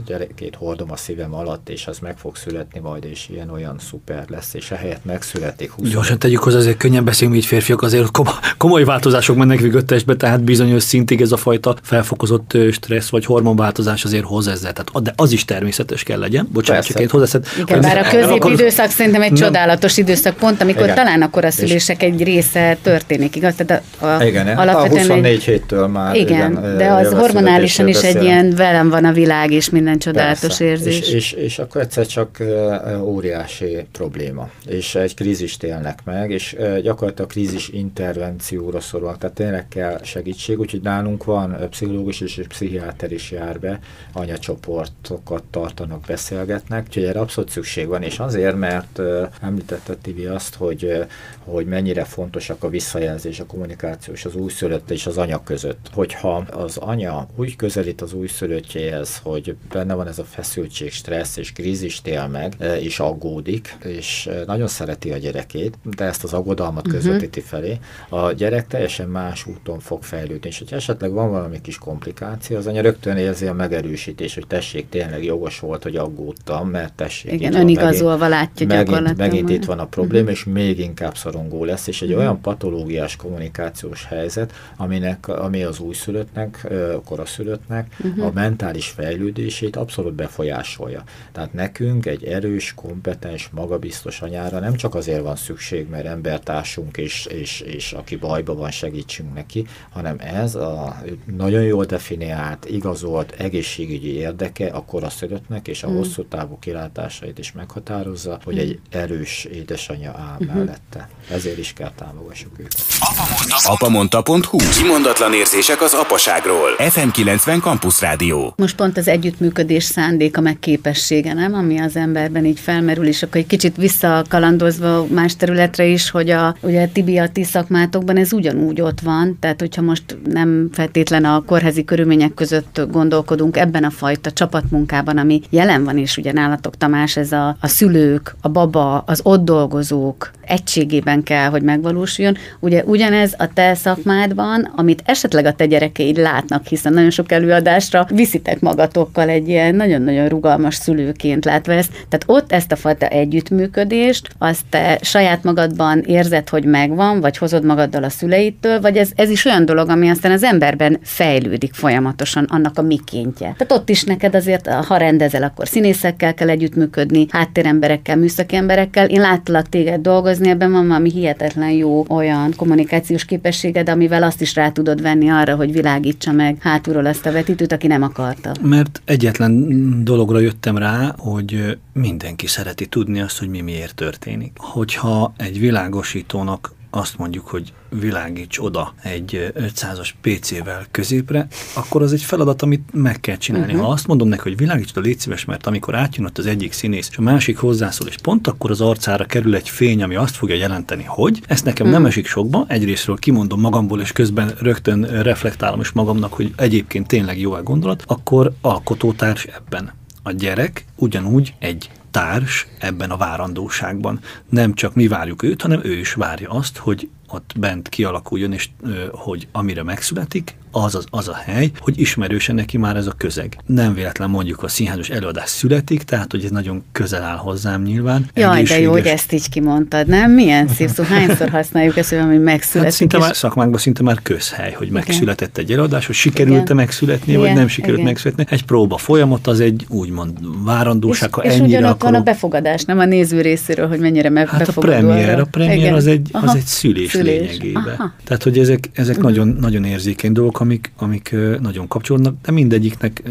gyerekét hordom a szívem alatt, és az meg fog születni majd, és ilyen-olyan szuper lesz, és a helyett megszületik. 20. Gyorsan tegyük hozzá, azért könnyen beszélünk, így férfiak, azért komoly változások mennek végig a testbe, tehát bizonyos szintig ez a fajta felfokozott stressz vagy hormonváltozás azért hoz ezzel. Tehát, de az is természetes kell legyen. Bocsánat, csak én hozzáteszem. Igen, bár a középidőszak szerintem egy nem. csodálatos időszak, pont amikor igen. talán akkor a szülések egy része történik, igaz? Tehát a, a, igen, alapvetően a 24 egy, héttől már. Igen, igen de az hormonálisan is egy ilyen velem van a világ, és minden csodálatos Persze. érzés. És, és, és akkor egyszer csak óriási probléma és egy krízist élnek meg, és gyakorlatilag krízis intervencióra szorulnak, tehát tényleg kell segítség, úgyhogy nálunk van pszichológus és pszichiáter is jár be, anyacsoportokat tartanak, beszélgetnek, úgyhogy erre abszolút szükség van, és azért, mert említette Tibi azt, hogy, hogy mennyire fontosak a visszajelzés, a kommunikáció és az újszülött és az anya között. Hogyha az anya úgy közelít az újszülöttjéhez, hogy benne van ez a feszültség, stressz és krízist él meg, és aggódik, és nagyon szereti a gyerekét, de ezt az aggodalmat uh-huh. közvetíti felé, a gyerek teljesen más úton fog fejlődni, és hogyha esetleg van valami kis komplikáció, az anya rögtön érzi a megerősítés, hogy tessék, tényleg jogos volt, hogy aggódtam, mert tessék. Igen, önigazolva látja megint, megint itt van a probléma, és még inkább szorongó lesz, és egy uh-huh. olyan patológiás kommunikációs helyzet, aminek, ami az újszülöttnek, koraszülöttnek uh-huh. a mentális fejlődését abszolút befolyásolja. Tehát nekünk egy erős, kompetens, magabiztos anyára nem csak azért van szükség, mert embertársunk, és, és, és aki bajban van, segítsünk neki, hanem ez a nagyon jól definiált, igazolt egészségügyi érdeke a koraszülöttnek és a mm. hosszú távú kilátásait is meghatározza, hogy egy mm. erős édesanyja áll mm-hmm. mellette. Ezért is kell támogassuk őket. Apamonta.hu Kimondatlan érzések az apaságról. FM90 Campus Rádió. Most pont az együttműködés szándéka meg képessége, nem? Ami az emberben így felmerül, és akkor egy kicsit vissza kalandozva más területre is, hogy a, ugye Tibi a ti szakmátokban ez ugyanúgy ott van, tehát hogyha most nem feltétlen a kórházi körülmények között gondolkodunk ebben a fajta csapatmunkában, ami jelen van is ugye nálatok Tamás, ez a, a szülők, a baba, az ott dolgozók egységében kell, hogy megvalósuljon. Ugye ugyanez a te szakmádban, amit esetleg a te gyerekeid látnak, hiszen nagyon sok előadásra viszitek magatokkal egy ilyen nagyon-nagyon rugalmas szülőként látva ezt. Tehát ott ezt a fajta együttműködést, azt te saját magadban érzed, hogy megvan, vagy hozod magaddal a szüleitől, vagy ez, ez is olyan dolog, ami aztán az emberben fejlődik folyamatosan, annak a mikéntje. Tehát ott is neked azért, ha rendezel, akkor színészekkel kell együttműködni, háttéremberekkel, műszaki emberekkel. Én láttalak téged dolgozni, ebben van valami hihetetlen jó olyan kommunikációs képességed, amivel azt is rá tudod venni arra, hogy világítsa meg hátulról ezt a vetítőt, aki nem akarta. Mert egyetlen dologra jöttem rá, hogy mindenki szereti tudni azt, hogy mi miért történik. Hogyha egy világosítónak azt mondjuk, hogy világíts oda egy 500-as PC-vel középre, akkor az egy feladat, amit meg kell csinálni. Uh-huh. Ha azt mondom neki, hogy világíts oda, légy szíves, mert amikor átjön ott az egyik színész, és a másik hozzászól, és pont akkor az arcára kerül egy fény, ami azt fogja jelenteni, hogy ezt nekem uh-huh. nem esik sokba, egyrésztről kimondom magamból, és közben rögtön reflektálom is magamnak, hogy egyébként tényleg jó a gondolat, akkor alkotótárs ebben. A gyerek ugyanúgy egy társ ebben a várandóságban. Nem csak mi várjuk őt, hanem ő is várja azt, hogy ott bent kialakuljon, és hogy amire megszületik, az, az az a hely, hogy ismerősen neki már ez a közeg. Nem véletlen mondjuk a színházos előadás születik, tehát hogy ez nagyon közel áll hozzám nyilván. Jaj, de jó, hogy ezt így kimondtad, nem? Milyen szép szó, hányszor használjuk ezt, hogy megszületik. Hát szinte és... már szakmánkban szinte már közhely, hogy megszületett egy előadás, hogy sikerült-e megszületni, vagy nem sikerült Igen. megszületni. Egy próba folyamat az egy úgymond várandóság, és, ha és ennyire akarok... van a befogadás, nem a néző részéről, hogy mennyire meg hát a premier, a premier az egy, az egy szülés, szülés. lényegében. Aha. Tehát, hogy ezek, ezek uh-huh. nagyon, nagyon érzékeny dolgok, amik, amik nagyon kapcsolódnak, de mindegyiknek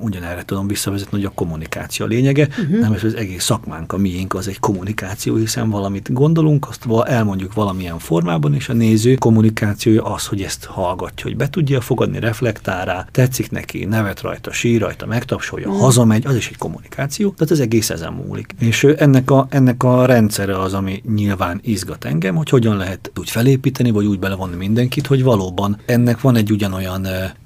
ugyanerre tudom visszavezetni, hogy a kommunikáció a lényege, uh-huh. nem az egész szakmánk, a miénk az egy kommunikáció, hiszen valamit gondolunk, azt elmondjuk valamilyen formában, és a néző kommunikációja az, hogy ezt hallgatja, hogy be tudja fogadni, reflektál rá, tetszik neki, nevet rajta, sír rajta, megtapsolja, uh-huh. hazamegy, az is egy kommunikáció, tehát az egész ezen múlik. És ennek a, ennek a rendszere az, ami nyilván izgat engem, hogy hogyan lehet úgy felépíteni, vagy úgy belevonni mindenkit, hogy valóban ennek van egy ugyanolyan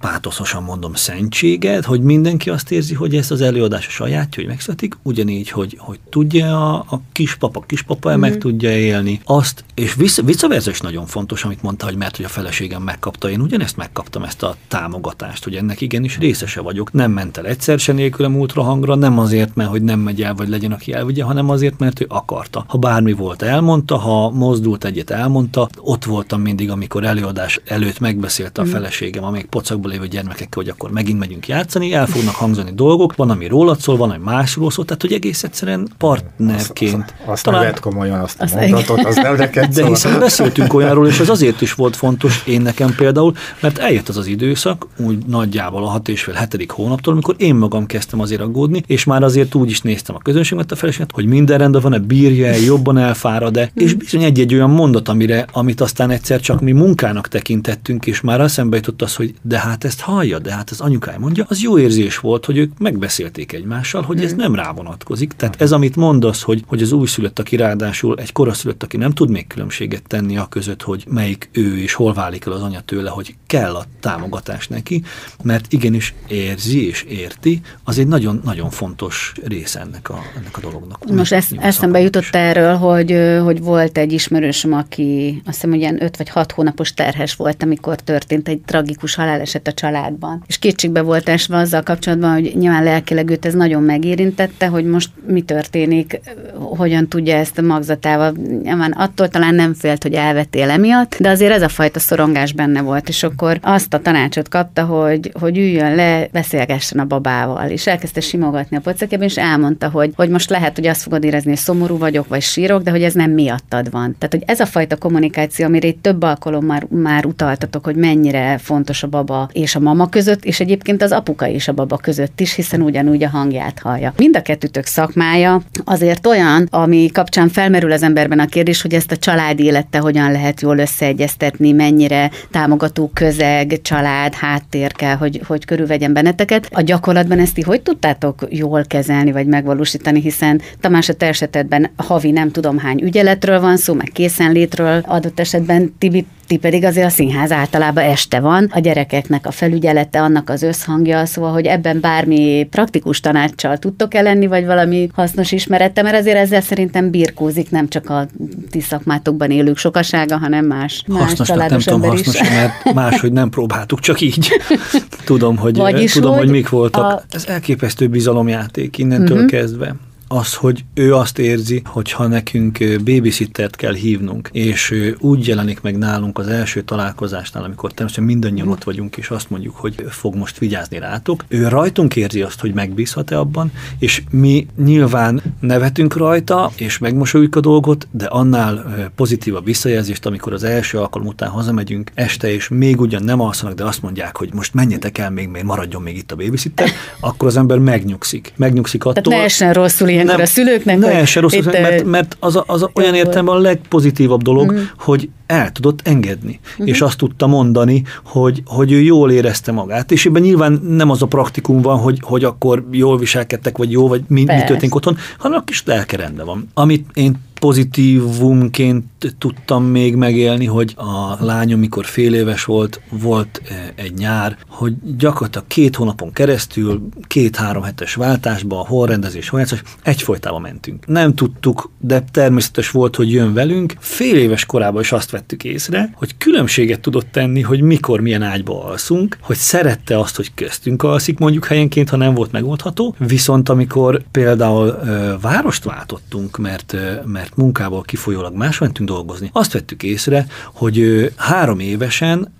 pátoszosan mondom szentséget, hogy mindenki azt érzi, hogy ez az előadás a sajátja, hogy megszületik, ugyanígy, hogy, hogy tudja a, a kispapa, kispapa mm. meg tudja élni azt, és vissza, visszaverze is nagyon fontos, amit mondta, hogy mert hogy a feleségem megkapta, én ugyanezt megkaptam ezt a támogatást, hogy ennek igenis részese vagyok. Nem ment el egyszer se nélkülem ultrahangra, nem azért, mert hogy nem megy el, vagy legyen, aki elvigye, hanem azért, mert ő akarta. Ha bármi volt, elmondta, ha mozdult egyet, elmondta, ott voltam mindig, amikor előadás előtt megbeszélte a mhm. feleségem, amíg pocakban lévő gyermekekkel, hogy akkor megint megyünk játszani, el fognak hangzani dolgok, van, ami rólad szól, van, ami másról szól, tehát hogy egész egyszerűen partnerként. Azt, azt, azt talán... nem komolyan azt a azt mondatot, az nem neked De hiszen beszéltünk olyanról, és ez azért is volt fontos, én nekem például, mert eljött az az időszak, úgy nagyjából a hat és fél hetedik hónaptól, amikor én magam kezdtem azért aggódni, és már azért úgy is néztem a közönséget, a feleséget, hogy minden rendben van-e, bírja jobban elfárad de és bizony egy-egy olyan mondat, amire, amit aztán egyszer csak mi munkának tekintettünk, és már eszembe jutott az, hogy de hát ezt hallja, de hát az anyukája mondja, az jó érzés volt, hogy ők megbeszélték egymással, hogy ez nem rávonatkozik. Tehát ez, amit mondasz, hogy, hogy az újszülött, aki ráadásul egy koraszülött, aki nem tud még különbséget tenni a között, hogy melyik ő és hol válik el az anya tőle, hogy kell a támogatás neki, mert igenis érzi és érti, az egy nagyon-nagyon fontos része ennek a, ennek a dolognak. Most ezt, eszembe jutott is. erről, hogy, hogy volt egy ismerősöm, aki azt hiszem, hogy ilyen 5 vagy 6 hónapos terhes volt, amikor történt egy tragikus haláleset a családban. És kétségbe volt esve azzal kapcsolatban, hogy nyilván lelkileg őt ez nagyon megérintette, hogy most mi történik, hogyan tudja ezt a magzatával. Nyilván attól talán nem félt, hogy elvetél emiatt, de azért ez a fajta szorongás benne volt, és akkor azt a tanácsot kapta, hogy, hogy üljön le, beszélgessen a babával, és elkezdte simogatni a pocakjában, és elmondta, hogy, hogy most lehet, hogy azt fogod érezni, hogy szomorú vagyok, vagy sírok, de hogy ez nem miattad van. Tehát, hogy ez a fajta kommunikáció, amire itt több alkalom már, már utaltatok, hogy mennyire fontos a baba és a mama között, és egyébként az apuka és a baba között is, hiszen ugyanúgy a hangját hallja. Mind a kettőtök szakmája azért olyan, ami kapcsán felmerül az emberben a kérdés, hogy ezt a család élete hogyan lehet jól összeegyeztetni, mennyire támogató közeg, család, háttér kell, hogy, hogy körülvegyen benneteket. A gyakorlatban ezt ti hogy tudtátok jól kezelni, vagy megvalósítani, hiszen Tamás a te esetedben havi nem tudom hány ügyeletről van szó, meg készenlétről, adott esetben Tibi ti pedig azért a színház általában este van, a gyerekeknek a felügyelete, annak az összhangja, szóval, hogy ebben bármi praktikus tanácssal tudtok-e lenni, vagy valami hasznos ismerete, mert azért ezzel szerintem birkózik nem csak a ti szakmátokban élők sokasága, hanem más, más hasznosnak nem tudom hasznos, is. mert máshogy nem próbáltuk, csak így. tudom, hogy, Vagyis, tudom, hogy, hogy mik voltak. A... Ez elképesztő bizalomjáték innentől uh-huh. kezdve az, hogy ő azt érzi, hogy ha nekünk babysittert kell hívnunk, és úgy jelenik meg nálunk az első találkozásnál, amikor természetesen mindannyian ott vagyunk, és azt mondjuk, hogy fog most vigyázni rátok, ő rajtunk érzi azt, hogy megbízhat-e abban, és mi nyilván nevetünk rajta, és megmosoljuk a dolgot, de annál pozitív a visszajelzést, amikor az első alkalom után hazamegyünk este, és még ugyan nem alszanak, de azt mondják, hogy most menjetek el még, még maradjon még itt a babysitter, akkor az ember megnyugszik. Megnyugszik attól. Tehát ne essen rosszul ilyenkor nem, a szülőknek? Ne, se rossz, itt, mert, mert az, a, az a, olyan értelemben a legpozitívabb dolog, uh-huh. hogy el tudott engedni, uh-huh. és azt tudta mondani, hogy, hogy ő jól érezte magát, és ebben nyilván nem az a praktikum van, hogy, hogy akkor jól viselkedtek, vagy jó, vagy mi, mi történik otthon, hanem a kis lelke rendben van. Amit én pozitívumként tudtam még megélni, hogy a lányom, mikor fél éves volt, volt e, egy nyár, hogy gyakorlatilag két hónapon keresztül, két-három hetes váltásba, a horrendezés, horrendezés, egyfolytában mentünk. Nem tudtuk, de természetes volt, hogy jön velünk. Fél éves korában is azt vettük észre, hogy különbséget tudott tenni, hogy mikor milyen ágyba alszunk, hogy szerette azt, hogy köztünk alszik mondjuk helyenként, ha nem volt megoldható, viszont amikor például ö, várost váltottunk, mert, ö, mert mert munkából kifolyólag más mentünk dolgozni, azt vettük észre, hogy három évesen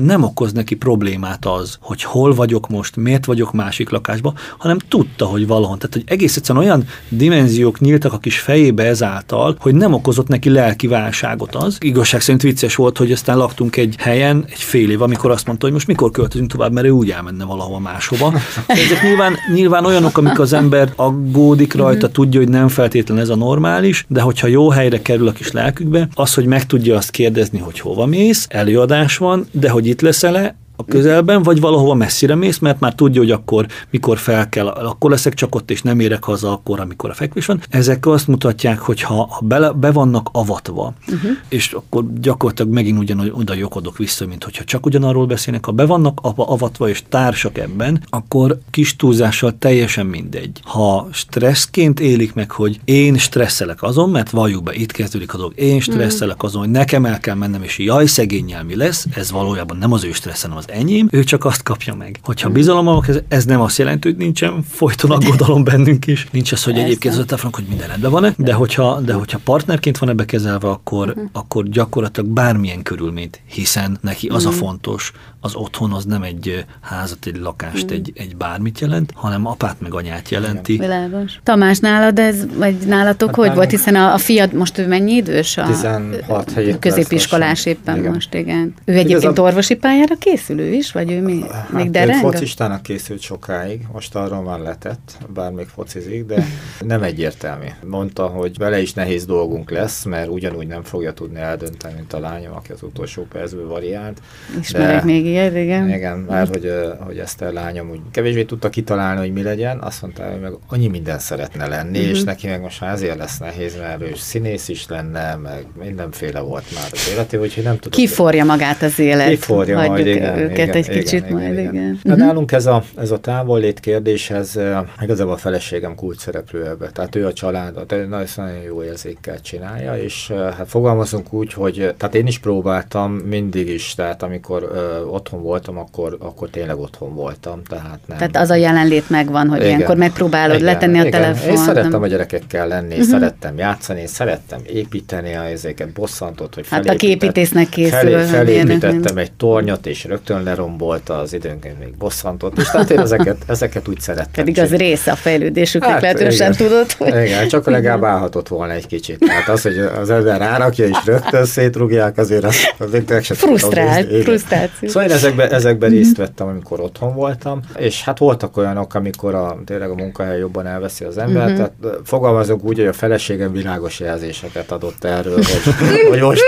nem okoz neki problémát az, hogy hol vagyok most, miért vagyok másik lakásban, hanem tudta, hogy valahol. Tehát, hogy egész egyszerűen olyan dimenziók nyíltak a kis fejébe ezáltal, hogy nem okozott neki lelki válságot az. Igazság szerint vicces volt, hogy aztán laktunk egy helyen egy fél év, amikor azt mondta, hogy most mikor költözünk tovább, mert ő úgy elmenne valahova máshova. Ezek nyilván, nyilván olyanok, amik az ember aggódik rajta, tudja, hogy nem feltétlenül ez a normális, de hogyha jó helyre kerül a kis lelkükbe, az, hogy meg tudja azt kérdezni, hogy hova mész, előadás van, de hogy itt leszel-e, a közelben, vagy valahova messzire mész, mert már tudja, hogy akkor mikor fel kell, akkor leszek csak ott, és nem érek haza akkor, amikor a fekvés van. Ezek azt mutatják, hogy ha, be, be vannak avatva, uh-huh. és akkor gyakorlatilag megint ugyan oda jokodok vissza, mint hogyha csak ugyanarról beszélnek, ha be vannak avatva és társak ebben, akkor kis túlzással teljesen mindegy. Ha stresszként élik meg, hogy én stresszelek azon, mert valljuk be, itt kezdődik a dolog, én stresszelek azon, hogy nekem el kell mennem, és jaj, szegényel mi lesz, ez valójában nem az ő stressz, hanem az az enyém, ő csak azt kapja meg. Hogyha bizalom ez, ez nem azt jelenti, hogy nincsen folyton aggodalom bennünk is. Nincs az, hogy egyébként az ötefrank, hogy minden rendben van-e, de hogyha, de hogyha partnerként van ebbe kezelve, akkor, uh-huh. akkor gyakorlatilag bármilyen körülményt, hiszen neki az uh-huh. a mhm. fontos, az otthon az nem egy házat, egy lakást, uh-huh. egy, egy bármit jelent, hanem apát meg anyát jelenti. Világos. Tamás, nálad ez, vagy nálatok hát hogy volt, hiszen a, a fiad most ő mennyi idős? A 16 középiskolás éppen igen. most, igen. Ő egyébként Igazán... orvosi pályára készül? készülő is, vagy ő mi, hát még dereng? Ő focistának készült sokáig, most arról már letett, bár még focizik, de nem egyértelmű. Mondta, hogy vele is nehéz dolgunk lesz, mert ugyanúgy nem fogja tudni eldönteni, mint a lányom, aki az utolsó percből variált. Ismerek de, még ilyet, igen. Igen, mert hogy, hogy ezt a lányom úgy kevésbé tudta kitalálni, hogy mi legyen, azt mondta, hogy meg annyi minden szeretne lenni, uh-huh. és mhm. neki meg most azért lesz nehéz, mert ő színész is lenne, meg mindenféle volt már az életé, úgyhogy nem tudom. Kiforja magát az élet. Kiforja majd, igen őket igen, egy kicsit igen, majd, igen. igen. igen. Uh-huh. Nálunk ez a, ez a távollét kérdéshez igazából a feleségem kult szereplő ebbe. Tehát ő a családot nagyon jó érzékkel csinálja, és hát fogalmazunk úgy, hogy tehát én is próbáltam mindig is, tehát amikor ö, otthon voltam, akkor, akkor tényleg otthon voltam. Tehát, nem. tehát az a jelenlét megvan, hogy igen. ilyenkor megpróbálod igen, letenni a telefont. Én szerettem a gyerekekkel lenni, uh-huh. szerettem játszani, szerettem építeni a ezeket, bosszantott, hogy Hát a képítésznek készül. Felé, felépítettem egy tornyot, és rögtön lerombolta az időnként még bosszantott, és tehát én ezeket, ezeket úgy szerettem. Pedig az része a fejlődésüknek hát, lehetősen tudod, hogy... Igen, csak legalább állhatott volna egy kicsit. Tehát az, hogy az ember rárakja és rögtön szétrugják, azért az, az meg se Frusztrált, frusztráció. Szóval én ezekben, ezekben mm-hmm. részt vettem, amikor otthon voltam, és hát voltak olyanok, amikor a, tényleg a munkahely jobban elveszi az ember, mm-hmm. tehát fogalmazok úgy, hogy a feleségem világos jelzéseket adott erről, hogy, hogy most,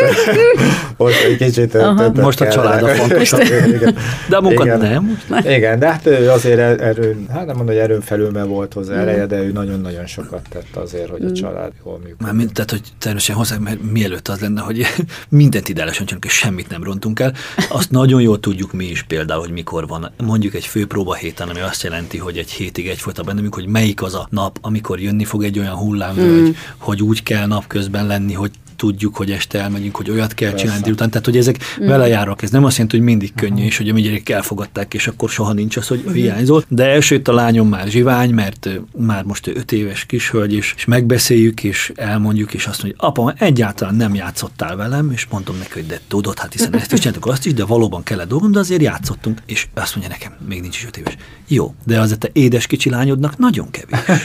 most egy kicsit... Most a család a fontos igen. De a munka igen. nem. Igen, de hát ő azért er- erőn, hát nem mondom, hogy erőn felül, mert volt hozzá ereje, de ő nagyon-nagyon sokat tett azért, hogy a család jól működik. Már mind, tehát, hogy természetesen hozzá, mert mielőtt az lenne, hogy mindent ideálisan csinálunk, és semmit nem rontunk el, azt nagyon jól tudjuk mi is például, hogy mikor van mondjuk egy főpróba héten, ami azt jelenti, hogy egy hétig egyfolytában bennünk, hogy melyik az a nap, amikor jönni fog egy olyan hullámvölgy, mm. hogy úgy kell napközben lenni, hogy tudjuk, hogy este elmegyünk, hogy olyat kell Persze. csinálni délután. Tehát, hogy ezek mm. vele járnak. Ez nem azt jelenti, hogy mindig könnyű, és hogy a mi gyerekek elfogadták, és akkor soha nincs az, hogy hiányzol. De elsőt a lányom már zsivány, mert már most ő öt éves kishölgy, és, és megbeszéljük, és elmondjuk, és azt mondja, apa, egyáltalán nem játszottál velem, és mondom neki, hogy de tudod, hát hiszen ezt is csináltuk, azt is, de valóban kellett dolgom, de azért játszottunk. És azt mondja nekem, még nincs is öt éves. Jó, de az a te édes kicsi lányodnak nagyon kevés.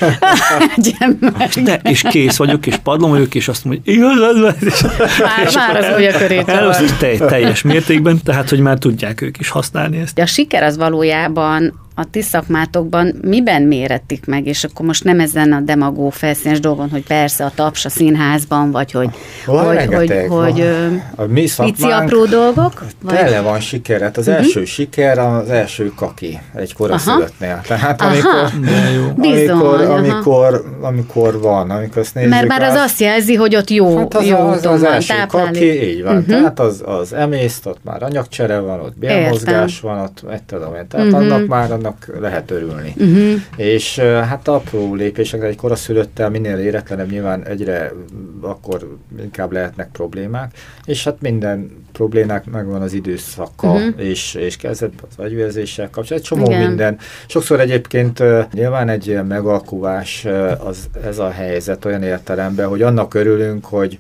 de, és kész vagyok, és padlom vagyok, és azt mondja, igazad már, már az új körét. teljes mértékben, tehát, hogy már tudják ők is használni ezt. A siker az valójában a ti szakmátokban miben mérettik meg, és akkor most nem ezen a demagó felszínes dolgon, hogy persze a taps a színházban, vagy hogy, van hogy, hogy, hogy a mi pici apró dolgok? Tele van siker, hát az uh-huh. első siker az első kaki egy koraszülöttnél. Tehát amikor, amikor, Bizony, amikor, amikor van, amikor azt nézzük. Mert már az azt jelzi, hogy ott jó, hát az, jó az, az, az első kaki, így van. Uh-huh. Tehát az, az emészt, ott már anyagcsere van, ott bélmozgás van, ott egy tudom én. Tehát uh-huh. annak már annak lehet örülni. Uh-huh. És hát apró lépésekre egy koraszülöttel minél éretlenebb nyilván egyre akkor inkább lehetnek problémák, és hát minden problémák megvan az időszaka, uh-huh. és, és kezdett az agyvérzéssel kapcsolatban, egy csomó Igen. minden. Sokszor egyébként nyilván egy ilyen megalkuvás az, ez a helyzet olyan értelemben, hogy annak örülünk, hogy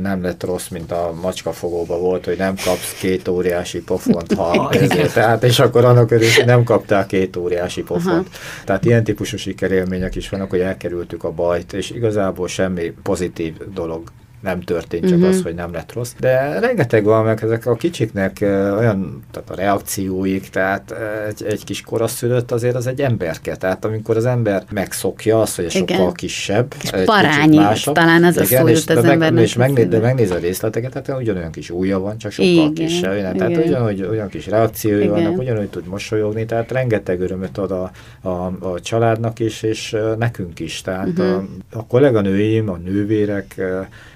nem lett rossz, mint a macskafogóba volt, hogy nem kapsz két óriási pofont, ha ezért, tehát, és akkor annak örülünk, hogy nem kaptál két óriási pofont. Tehát ilyen típusú sikerélmények is vannak, hogy elkerültük a bajt, és igazából semmi pozitív dolog nem történt, csak uh-huh. az, hogy nem lett rossz. De rengeteg van, meg ezek a kicsiknek olyan, tehát a reakcióik, tehát egy, egy kis koraszülött azért az egy emberke. Tehát amikor az ember megszokja azt, hogy a sokkal kisebb, kis egy parányi, másabb, talán az igen, a szó jut az meg, embernek. És megnéz, de megnéz a részleteket, tehát ugyanolyan kis ujja van, csak sokkal igen, kisebb. Igen. Tehát ugyanúgy, olyan kis reakciói igen. vannak, ugyanúgy tud mosolyogni, tehát rengeteg örömöt ad a, a, a családnak is, és nekünk is. Tehát uh-huh. a, a kolléganőim, a nővérek,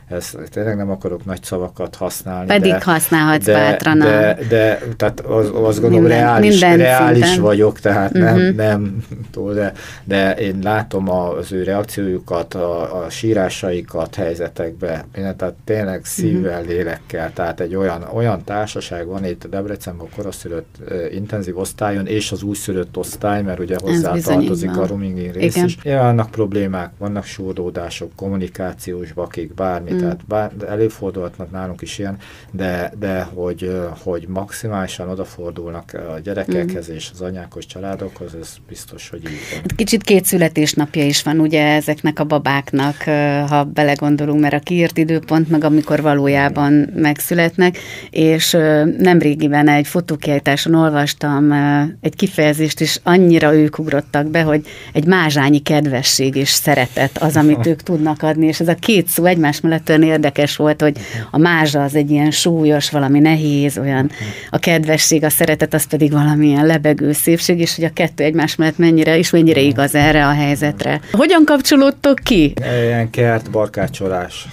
ez tényleg nem akarok nagy szavakat használni. Pedig de, használhatsz de, bátran. De, de, tehát az, azt gondolom, minden, reális, minden reális szinten. vagyok, tehát uh-huh. nem, mhm. nem túl, de, de én látom az ő reakciójukat, a, a sírásaikat helyzetekbe, tehát tényleg mhm. szívvel, uh-huh. lélekkel, tehát egy olyan, olyan társaság van itt a Debrecenben a koraszülött uh, intenzív osztályon, és az újszülött osztály, mert ugye hozzá tartozik a rooming rész Igen. is. Ja, vannak problémák, vannak súrdódások, kommunikációs bakik, bármi, tehát bár, előfordulhatnak nálunk is ilyen, de, de hogy, hogy maximálisan odafordulnak a gyerekekhez mm. és az anyákhoz, családokhoz, ez biztos, hogy így van. Hát kicsit két születésnapja is van ugye ezeknek a babáknak, ha belegondolunk, mert a kiírt időpont, meg amikor valójában megszületnek, és nem régiben egy fotókiállításon olvastam egy kifejezést, és annyira ők ugrottak be, hogy egy mázsányi kedvesség és szeretet az, amit ők tudnak adni, és ez a két szó egymás mellett olyan érdekes volt, hogy a mázsa az egy ilyen súlyos, valami nehéz, olyan a kedvesség, a szeretet, az pedig valamilyen lebegő szépség, és hogy a kettő egymás mellett mennyire, és mennyire igaz erre a helyzetre. Hogyan kapcsolódtok ki? Ilyen kert, barkácsolás.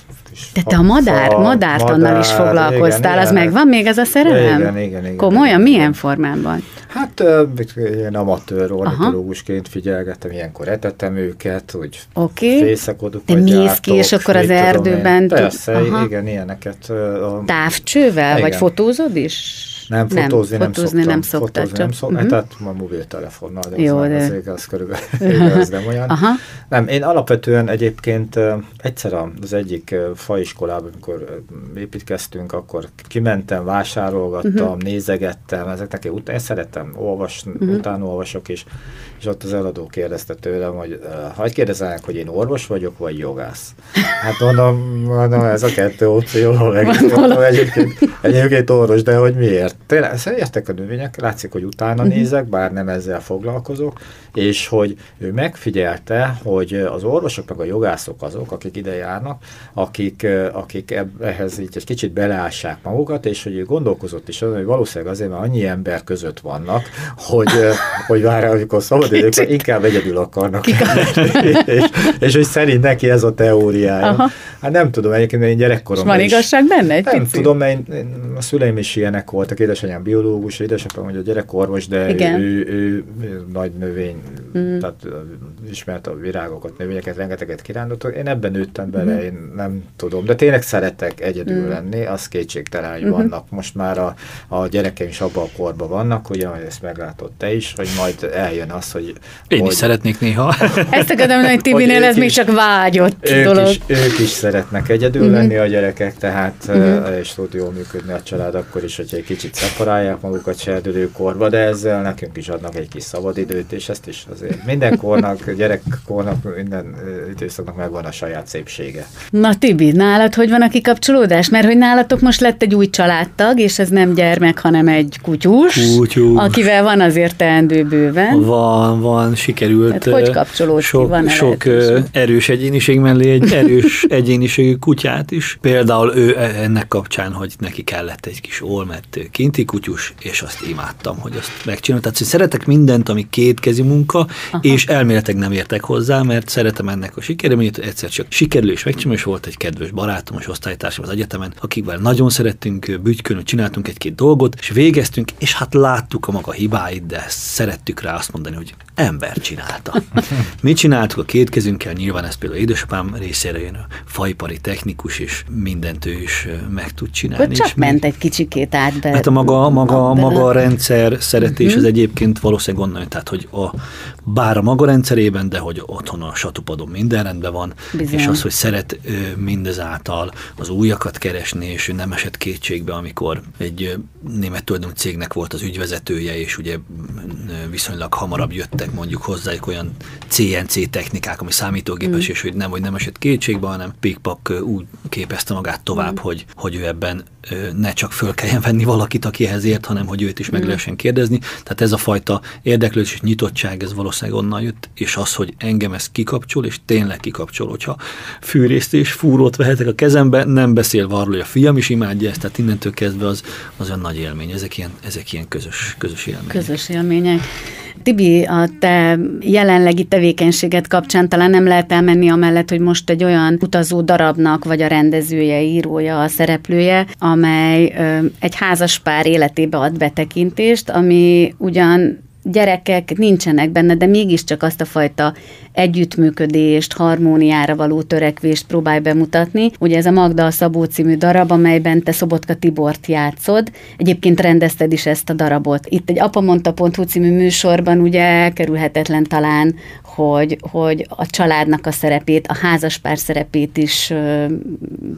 De te a madár, a, madárt madár, annal is foglalkoztál, igen, az igen. megvan még ez a szerelem? Igen, igen, igen. Komolyan, igen, milyen formában? Hát ilyen amatőr ornitológusként figyelgettem, ilyenkor etettem őket, úgy okay. fészekodok. Te mész ki, és akkor az erdőben... Persze, Aha. igen, ilyeneket. A... Távcsővel, igen. vagy fotózod is? Nem, fotózni nem, fotózni nem szoktam. Nem fotózni nem szoktam, uh-huh. tehát ma mobiltelefonnal, de Jó, az, de... az, igaz, körülbelül igaz, nem olyan. Aha. Nem, én alapvetően egyébként egyszer az egyik faiskolában, amikor építkeztünk, akkor kimentem, vásárolgattam, uh-huh. nézegettem, ezeknek én, után, én szeretem olvasni, uh-huh. utána olvasok, és, és ott az eladó kérdezte tőlem, hogy hagyd kérdezzenek, hogy én orvos vagyok, vagy jogász. Hát mondom, mondom ez a kettő opció, meg mondom, egyébként, egyébként orvos, de hogy miért? tényleg értek a növények, látszik, hogy utána uh-huh. nézek, bár nem ezzel foglalkozok, és hogy ő megfigyelte, hogy az orvosok meg a jogászok azok, akik ide járnak, akik, akik ehhez így egy kicsit beleássák magukat, és hogy gondolkozott is azon, hogy valószínűleg azért, mert annyi ember között vannak, hogy, hogy vár, amikor szabad idők, inkább egyedül akarnak. és, és, hogy szerint neki ez a teóriája. Aha. Hát nem tudom, egyébként én gyerekkoromban van igazság benne egy Nem tudom, mert én, én, a szüleim is ilyenek voltak, édesanyám biológus, édesapám a gyerekorvos, de ő, ő, ő, ő, nagy növény, mm. tehát ismert a virágokat, növényeket, rengeteget kirándultak. Én ebben nőttem bele, mm. én nem tudom, de tényleg szeretek egyedül mm. lenni, az kétségtelen, hogy mm-hmm. vannak. Most már a, a gyerekeim is abban a korban vannak, ugye, ezt meglátod te is, hogy majd eljön az, hogy... Én hogy, is szeretnék néha. Ezt akarom hogy Tibinél ez még csak vágyott ők dolog. Is, ők is szeretnek egyedül mm-hmm. lenni a gyerekek, tehát mm-hmm. és tud jól működni a család akkor is, hogyha egy kicsit szeparálják magukat serdülőkorba, de ezzel nekünk is adnak egy kis szabadidőt, és ezt is azért minden kornak, gyerekkornak, minden időszaknak megvan a saját szépsége. Na Tibi, nálad hogy van a kikapcsolódás? Mert hogy nálatok most lett egy új családtag, és ez nem gyermek, hanem egy kutyus, kutyus. akivel van azért teendő bőven. Van, van, sikerült. Hát hogy kapcsolódsz sok? Van sok erős egyéniség mellé egy erős egyéniségű kutyát is. Például ő e, ennek kapcsán, hogy neki kellett egy kis olmett kinti kutyus, és azt imádtam, hogy azt megcsináltam. Tehát hogy szeretek mindent, ami kétkezi munka, Aha. és elméletek nem értek hozzá, mert szeretem ennek a sikereményét, egyszer csak sikerül és megcsinálom, és volt egy kedves barátom, és osztálytársam az egyetemen, akikvel nagyon szerettünk bütykön, csináltunk egy-két dolgot, és végeztünk, és hát láttuk a maga hibáit, de szerettük rá azt mondani, hogy ember csinálta. Mi csináltuk a két kezünkkel, nyilván ez például édesapám részére jön a fajpari technikus, és mindent ő is meg tud csinálni. Hogy csak ment egy kicsikét át be. Hát a maga, maga, maga a rendszer szeretés uh-huh. az egyébként valószínűleg onnan, tehát hogy a, bár a maga rendszerében, de hogy otthon a satupadon minden rendben van, Bizony. és az, hogy szeret mindezáltal az újakat keresni, és ő nem esett kétségbe, amikor egy német tulajdonú cégnek volt az ügyvezetője, és ugye viszonylag hamarabb jöttek mondjuk hozzájuk olyan CNC technikák, ami számítógépes, mm. és hogy nem, hogy nem esett kétségbe, hanem Pikpak úgy képezte magát tovább, mm. hogy, hogy ő ebben ne csak föl kelljen venni valakit, aki ehhez ért, hanem hogy őt is meg mm. lehessen kérdezni. Tehát ez a fajta érdeklődés és nyitottság, ez valószínűleg onnan jött, és az, hogy engem ez kikapcsol, és tényleg kikapcsol, hogyha fűrészt és fúrót vehetek a kezembe, nem beszél arról, hogy a fiam is imádja ezt, tehát innentől kezdve az, az olyan nagy élmény. Ezek ilyen, ezek ilyen közös, közös élmények. Közös élmények. Tibi, a te jelenlegi tevékenységet kapcsán talán nem lehet elmenni amellett, hogy most egy olyan utazó darabnak vagy a rendezője, írója, a szereplője, amely egy házas pár életébe ad betekintést, ami ugyan gyerekek nincsenek benne, de mégiscsak azt a fajta együttműködést, harmóniára való törekvést próbálj bemutatni. Ugye ez a Magda a Szabó című darab, amelyben te Szobotka Tibort játszod. Egyébként rendezted is ezt a darabot. Itt egy apamonta.hu című műsorban ugye elkerülhetetlen talán, hogy, hogy a családnak a szerepét, a házaspár szerepét is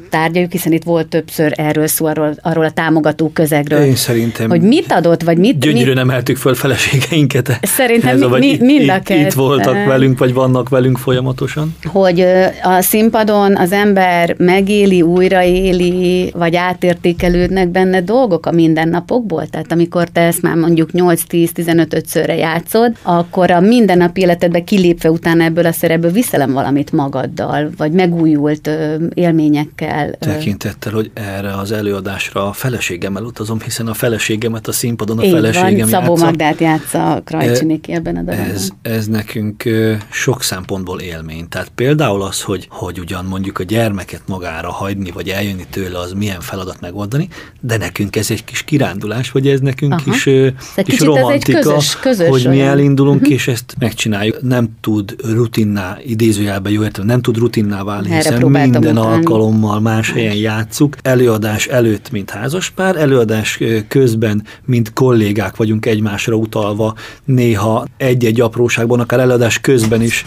tárgyaljuk, hiszen itt volt többször erről szó, arról, arról a támogató közegről. Én szerintem. Hogy mit adott, vagy mit... Gyönyörűen mit, emeltük föl feleségeinket. Szerintem mi, mi, mind a itt, itt voltak velünk, vagy vannak velünk folyamatosan. Hogy a színpadon az ember megéli, újraéli, vagy átértékelődnek benne dolgok a mindennapokból. Tehát amikor te ezt már mondjuk 8-10-15-szörre játszod, akkor a mindennapi életedbe kilép kilépve utána ebből a szerepből viszelem valamit magaddal, vagy megújult élményekkel. Tekintettel, hogy erre az előadásra a feleségemmel utazom, hiszen a feleségemet a színpadon a Így feleségem van, Szabó játsza. Magdát játsza Krajcsinéki ebben a darabban. Ez, ez nekünk sok szempontból élmény. Tehát például az, hogy, hogy ugyan mondjuk a gyermeket magára hagyni, vagy eljönni tőle, az milyen feladat megoldani, de nekünk ez egy kis kirándulás, vagy ez nekünk Aha. kis, kis romantika, közös, közös hogy mi elindulunk, uh-huh. és ezt megcsináljuk. Nem tud rutinná, idézőjelben jó értem, nem tud rutinná válni, Erre hiszen minden utáni. alkalommal más helyen játszuk. Előadás előtt, mint házaspár, előadás közben, mint kollégák vagyunk egymásra utalva, néha egy-egy apróságban, akár előadás közben is,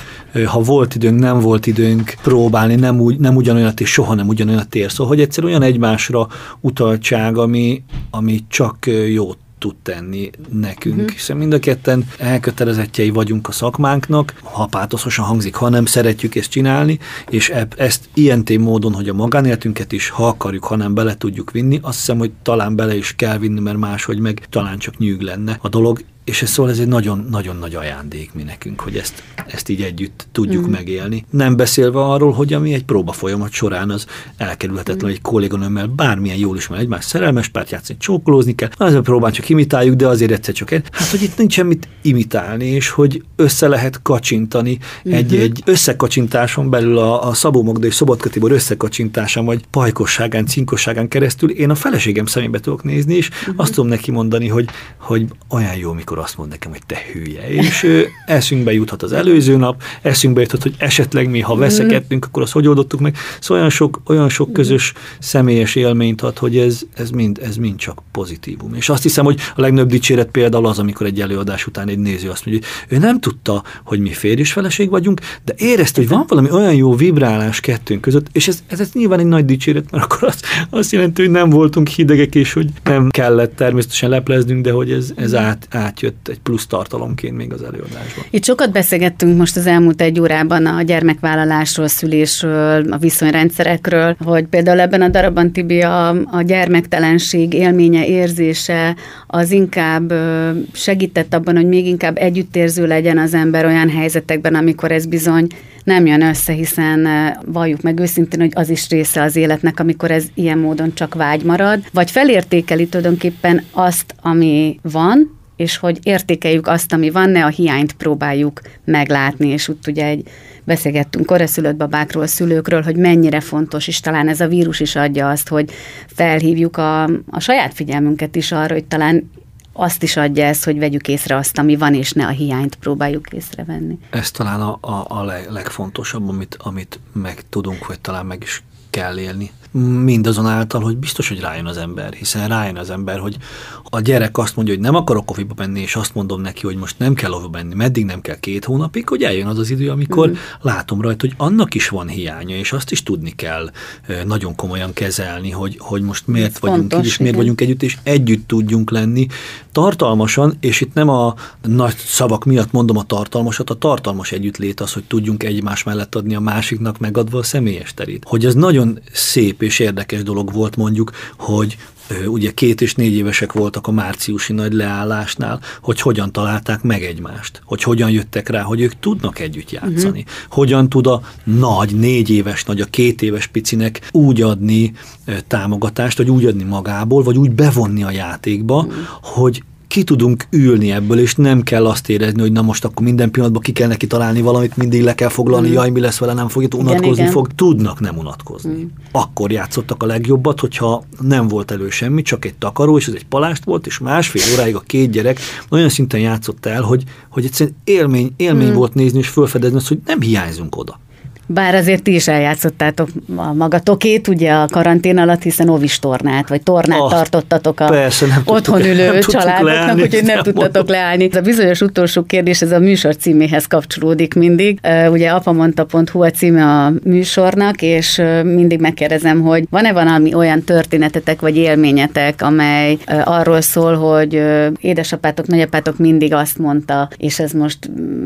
ha volt időnk, nem volt időnk próbálni, nem, úgy, nem ugyanolyat és soha nem ugyanolyat ér. Szóval, hogy egyszer olyan egymásra utaltság, ami, ami csak jót tud tenni nekünk, uh-huh. hiszen mind a ketten elkötelezettjei vagyunk a szakmánknak, ha pátoszosan hangzik, ha nem szeretjük ezt csinálni, és ezt ilyen módon, hogy a magánéletünket is, ha akarjuk, ha nem bele tudjuk vinni, azt hiszem, hogy talán bele is kell vinni, mert máshogy meg talán csak nyűg lenne a dolog, és ez szóval ez egy nagyon-nagyon nagy ajándék mi nekünk, hogy ezt, ezt így együtt tudjuk mm. megélni. Nem beszélve arról, hogy ami egy próba folyamat során az elkerülhetetlen, mm. egy kolléganőmmel bármilyen jól ismer egymás szerelmes párt játszani, csókolózni kell, azért próbán csak imitáljuk, de azért egyszer csak egy. Hát, hogy itt nincs semmit imitálni, és hogy össze lehet kacsintani mm-hmm. egy, egy összekacsintáson belül a, a Szabó Magda és Szobotka Tibor összekacsintásán, vagy pajkosságán, cinkosságán keresztül én a feleségem szemébe tudok nézni, és mm-hmm. azt tudom neki mondani, hogy, hogy olyan jó, mikor azt mond nekem, hogy te hülye. És ő, eszünkbe juthat az előző nap, eszünkbe juthat, hogy esetleg mi, ha mhm. veszekedtünk, akkor azt hogy oldottuk meg. Szóval olyan sok, olyan sok mhm. közös személyes élményt ad, hogy ez, ez, mind, ez mind csak pozitívum. És azt hiszem, hogy a legnagyobb dicséret például az, amikor egy előadás után egy néző azt mondja, hogy ő nem tudta, hogy mi férj és feleség vagyunk, de érezte, hogy van valami olyan jó vibrálás kettőnk között, és ez, ez, ez nyilván egy nagy dicséret, mert akkor az, azt jelenti, hogy nem voltunk hidegek, és hogy nem kellett természetesen lepleznünk, de hogy ez, ez át, átjött egy plusz tartalomként még az előadásban. Itt sokat beszélgettünk most az elmúlt egy órában a gyermekvállalásról, szülésről, a viszonyrendszerekről, hogy például ebben a darabban Tibi a, a gyermektelenség élménye, érzése az inkább segített abban, hogy még inkább együttérző legyen az ember olyan helyzetekben, amikor ez bizony nem jön össze, hiszen valljuk meg őszintén, hogy az is része az életnek, amikor ez ilyen módon csak vágy marad, vagy felértékeli tulajdonképpen azt, ami van, és hogy értékeljük azt, ami van, ne a hiányt próbáljuk meglátni, és úgy ugye egy beszélgettünk koreszülött babákról, szülőkről, hogy mennyire fontos, és talán ez a vírus is adja azt, hogy felhívjuk a, a saját figyelmünket is arra, hogy talán azt is adja ez, hogy vegyük észre azt, ami van, és ne a hiányt próbáljuk észrevenni. Ez talán a, a, a legfontosabb, amit, amit meg tudunk, vagy talán meg is kell élni mindazonáltal, hogy biztos, hogy rájön az ember, hiszen rájön az ember, hogy a gyerek azt mondja, hogy nem akarok kofiba menni, és azt mondom neki, hogy most nem kell oda menni, meddig nem kell két hónapig, hogy eljön az az idő, amikor mm. látom rajta, hogy annak is van hiánya, és azt is tudni kell nagyon komolyan kezelni, hogy, hogy most miért vagyunk Fontos, így, és miért vagyunk együtt, és együtt tudjunk lenni tartalmasan, és itt nem a nagy szavak miatt mondom a tartalmasat, a tartalmas együttlét az, hogy tudjunk egymás mellett adni a másiknak megadva a személyes terét. Hogy ez nagyon szép és érdekes dolog volt mondjuk, hogy ugye két és négy évesek voltak a márciusi nagy leállásnál, hogy hogyan találták meg egymást, hogy hogyan jöttek rá, hogy ők tudnak együtt játszani, uh-huh. hogyan tud a nagy, négy éves, nagy, a két éves picinek úgy adni támogatást, vagy úgy adni magából, vagy úgy bevonni a játékba, uh-huh. hogy ki tudunk ülni ebből, és nem kell azt érezni, hogy na most akkor minden pillanatban ki kell neki találni valamit, mindig le kell foglalni, mm. jaj, mi lesz vele, nem fogja unatkozni igen, igen. fog. Tudnak nem unatkozni. Mm. Akkor játszottak a legjobbat, hogyha nem volt elő semmi, csak egy takaró, és ez egy palást volt, és másfél óráig a két gyerek olyan szinten játszott el, hogy, hogy egyszerűen élmény, élmény mm. volt nézni és felfedezni azt, hogy nem hiányzunk oda. Bár azért ti is eljátszottátok a magatokét, ugye a karantén alatt, hiszen ovis tornát, vagy tornát oh, tartottatok a persze, nem otthon tudtuk, ülő nem családoknak, úgyhogy nem tudtatok leállni. Ez a bizonyos utolsó kérdés, ez a műsor címéhez kapcsolódik mindig. Ugye apamonta.hu a címe a műsornak, és mindig megkérdezem, hogy van-e valami olyan történetetek vagy élményetek, amely arról szól, hogy édesapátok, nagyapátok mindig azt mondta, és ez most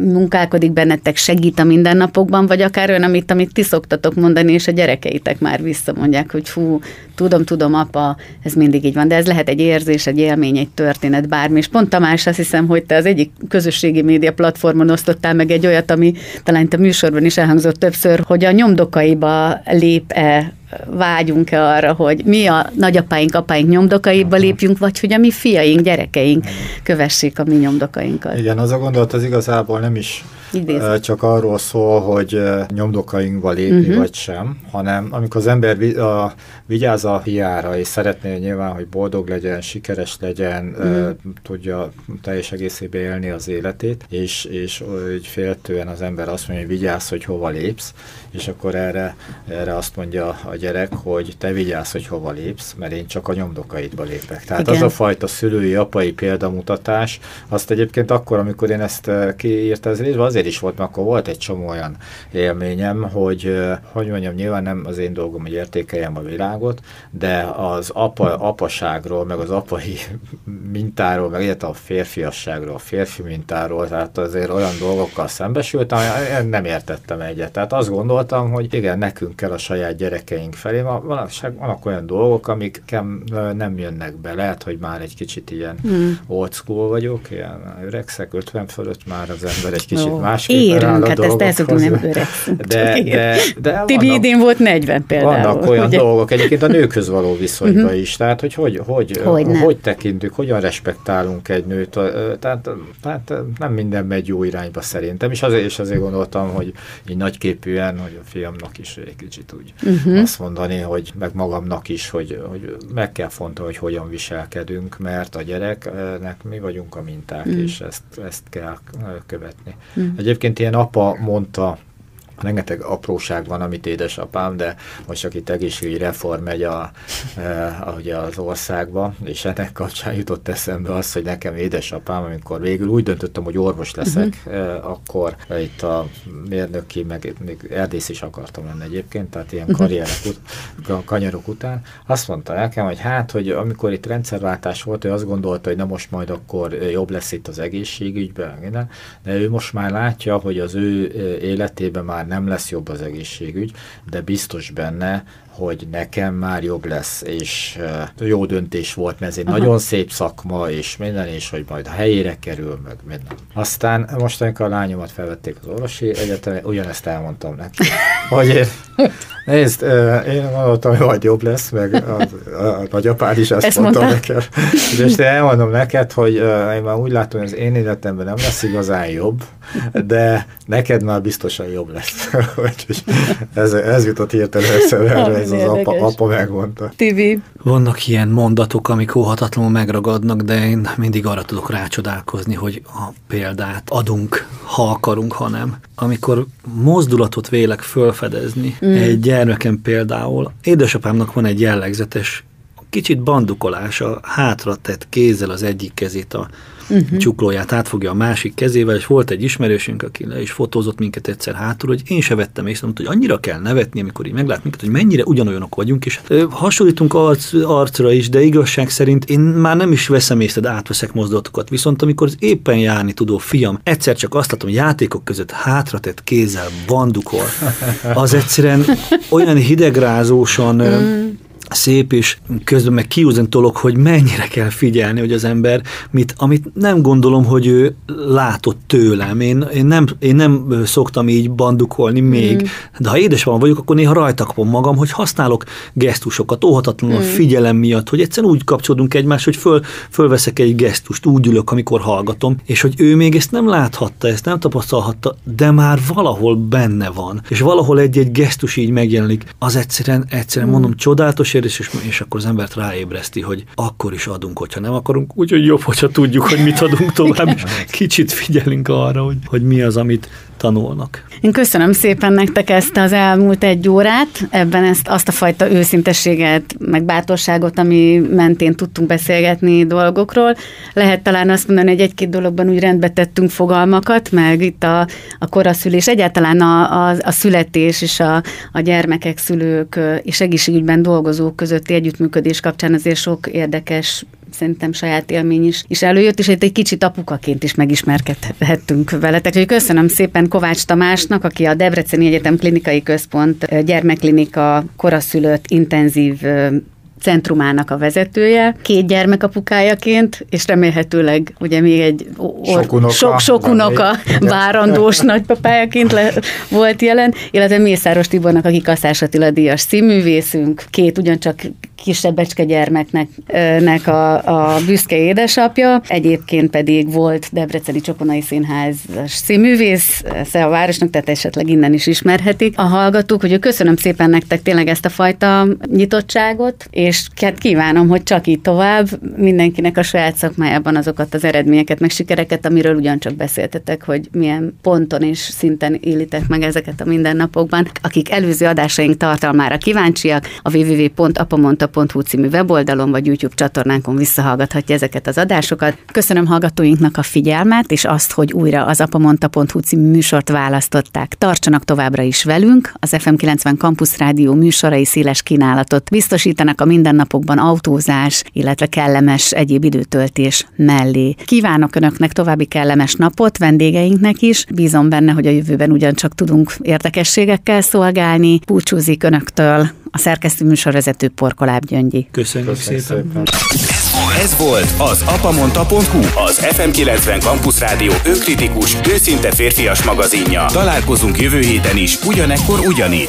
munkálkodik bennetek, segít a mindennapokban, vagy akár olyan, amit, amit ti szoktatok mondani, és a gyerekeitek már visszamondják, hogy fú, tudom, tudom, apa, ez mindig így van, de ez lehet egy érzés, egy élmény, egy történet, bármi. És pont Tamás, azt hiszem, hogy te az egyik közösségi média platformon osztottál meg egy olyat, ami talán a műsorban is elhangzott többször, hogy a nyomdokaiba lép-e vágyunk-e arra, hogy mi a nagyapáink, apáink nyomdokaiba lépjünk, vagy hogy a mi fiaink, gyerekeink kövessék a mi nyomdokainkat. Igen, az a gondolat az igazából nem is Idézet. csak arról szól, hogy nyomdokainkba lépni uh-huh. vagy sem, hanem amikor az ember a, vigyáz a hiára, és szeretné nyilván, hogy boldog legyen, sikeres legyen, uh-huh. tudja teljes egészében élni az életét, és, és úgy féltően az ember azt mondja, hogy vigyázz, hogy hova lépsz, és akkor erre, erre azt mondja a gyerek, hogy te vigyázz, hogy hova lépsz, mert én csak a nyomdokaidba lépek. Tehát Igen. az a fajta szülői, apai példamutatás, azt egyébként akkor, amikor én ezt kiírtam az részben, azért azért is volt, mert akkor volt egy csomó olyan élményem, hogy, hogy mondjam, nyilván nem az én dolgom, hogy értékeljem a világot, de az apa, apaságról, meg az apai mintáról, meg egyet a férfiasságról, a férfi mintáról, tehát azért olyan dolgokkal szembesültem, nem értettem egyet. Tehát azt gondoltam, hogy igen, nekünk kell a saját gyerekeink felé. Vannak, olyan dolgok, amik nem jönnek be. Lehet, hogy már egy kicsit ilyen hmm. old school vagyok, ilyen öregszek, 50 fölött már az ember egy kicsit oh, másképpen Érünk, hát ezt el nem öregszünk. De, de, de Tibi vannak, idén volt 40 például. Vannak olyan ugye? dolgok, egyébként a nőkhöz való viszonyban uh-huh. is, tehát hogy hogy, hogy, hogy, hogy tekintünk, hogyan respektálunk egy nőt, tehát, tehát nem minden megy jó irányba szerintem, és azért, és azért gondoltam, hogy így nagyképűen, hogy a fiamnak is egy kicsit úgy uh-huh. azt mondani, hogy meg magamnak is, hogy, hogy meg kell fontolni, hogy hogyan viselkedünk, mert a gyereknek mi vagyunk a minták, uh-huh. és ezt, ezt kell követni. Uh-huh. Egyébként ilyen apa mondta rengeteg apróság van, amit édesapám, de most csak itt egészségügyi reform megy a, a, ugye az országba, és ennek kapcsán jutott eszembe az, hogy nekem édesapám, amikor végül úgy döntöttem, hogy orvos leszek, uh-huh. akkor itt a mérnöki, meg még erdész is akartam lenni egyébként, tehát ilyen uh-huh. karrierek, ut- kanyarok után, azt mondta nekem, hogy hát, hogy amikor itt rendszerváltás volt, ő azt gondolta, hogy na most majd akkor jobb lesz itt az egészségügyben, de ő most már látja, hogy az ő életében már nem lesz jobb az egészségügy, de biztos benne, hogy nekem már jobb lesz, és jó döntés volt, mert ez egy Aha. nagyon szép szakma, és minden, és hogy majd a helyére kerül, meg minden. Aztán most, amikor a lányomat felvették az orvosi egyetemre, ugyanezt elmondtam neki, hogy én, nézd, én gondoltam, hogy majd jobb lesz, meg a, a, a nagyapád is ezt, ezt mondta nekem. És most én elmondom neked, hogy én már úgy látom, hogy az én életemben nem lesz igazán jobb, de neked már biztosan jobb lesz. ez, ez jutott hirtelen eszembe, ez az apa, apa megmondta. Tibi. Vannak ilyen mondatok, amik óhatatlanul megragadnak, de én mindig arra tudok rácsodálkozni, hogy a példát adunk, ha akarunk, ha nem. Amikor mozdulatot vélek fölfedezni, mm. egy gyermekem például, édesapámnak van egy jellegzetes kicsit bandukolása, hátra tett kézzel az egyik kezét a uh-huh. csuklóját átfogja a másik kezével, és volt egy ismerősünk, aki le is fotózott minket egyszer hátul, hogy én se vettem észre, mondta, hogy annyira kell nevetni, amikor így meglát minket, hogy mennyire ugyanolyanok vagyunk, és hát, hasonlítunk arc, arcra is, de igazság szerint én már nem is veszem észre, de átveszek mozdulatokat. Viszont amikor az éppen járni tudó fiam egyszer csak azt látom, játékok között hátratett kézzel bandukol, az egyszerűen olyan hidegrázósan mm szép, és közben meg kiúzentolok, hogy mennyire kell figyelni, hogy az ember, mit, amit nem gondolom, hogy ő látott tőlem. Én, én, nem, én nem szoktam így bandukolni még, mm. de ha édesapám vagyok, akkor néha rajta kapom magam, hogy használok gesztusokat, óhatatlanul mm. figyelem miatt, hogy egyszerűen úgy kapcsolódunk egymás, hogy föl, fölveszek egy gesztust, úgy ülök, amikor hallgatom, és hogy ő még ezt nem láthatta, ezt nem tapasztalhatta, de már valahol benne van, és valahol egy-egy gesztus így megjelenik. Az egyszerűen, egyszerűen mm. mondom, csodálatos kérdés, és, és akkor az embert ráébreszti, hogy akkor is adunk, hogyha nem akarunk, úgyhogy jobb, hogyha tudjuk, hogy mit adunk tovább, és kicsit figyelünk arra, hogy, hogy mi az, amit tanulnak. Én köszönöm szépen nektek ezt az elmúlt egy órát, ebben ezt azt a fajta őszintességet, meg bátorságot, ami mentén tudtunk beszélgetni dolgokról. Lehet talán azt mondani, hogy egy-két dologban úgy rendbe tettünk fogalmakat, meg itt a, a koraszülés, egyáltalán a, a, a születés és a, a gyermekek, szülők és egészségügyben dolgozók közötti együttműködés kapcsán azért sok érdekes szerintem saját élmény is, is előjött, és egy kicsit apukaként is megismerkedhettünk veletek. Úgyhogy köszönöm szépen Kovács Tamásnak, aki a Debreceni Egyetem Klinikai Központ gyermekklinika koraszülött intenzív centrumának a vezetője, két gyermek apukájaként, és remélhetőleg ugye még egy or- sok unoka, sok, sok unoka várandós nagypapájaként le, volt jelen, illetve Mészáros Tibornak, aki Kaszás Attila díjas színművészünk, két ugyancsak kisebb becske gyermeknek nek a, a büszke édesapja, egyébként pedig volt Debreceni Csokonai Színház színművész, a városnak, tehát esetleg innen is ismerhetik a hallgatók, hogy köszönöm szépen nektek tényleg ezt a fajta nyitottságot, és hát kívánom, hogy csak így tovább mindenkinek a saját szakmájában azokat az eredményeket, meg sikereket, amiről ugyancsak beszéltetek, hogy milyen ponton és szinten élitek meg ezeket a mindennapokban. Akik előző adásaink tartalmára kíváncsiak, a www.apamonta apamonta.hu című weboldalon vagy YouTube csatornánkon visszahallgathatja ezeket az adásokat. Köszönöm hallgatóinknak a figyelmet, és azt, hogy újra az apamonta.hu című műsort választották. Tartsanak továbbra is velünk, az FM90 Campus Rádió műsorai széles kínálatot biztosítanak a mindennapokban autózás, illetve kellemes egyéb időtöltés mellé. Kívánok Önöknek további kellemes napot, vendégeinknek is. Bízom benne, hogy a jövőben ugyancsak tudunk érdekességekkel szolgálni. Búcsúzik Önöktől a szerkesztő műsorvezető Porkoláb Gyöngyi. Köszönjük, Köszönjük szépen. szépen. Ez volt az apamonta.hu, az FM90 Campus Rádió önkritikus, őszinte férfias magazinja. Találkozunk jövő héten is, ugyanekkor ugyanígy.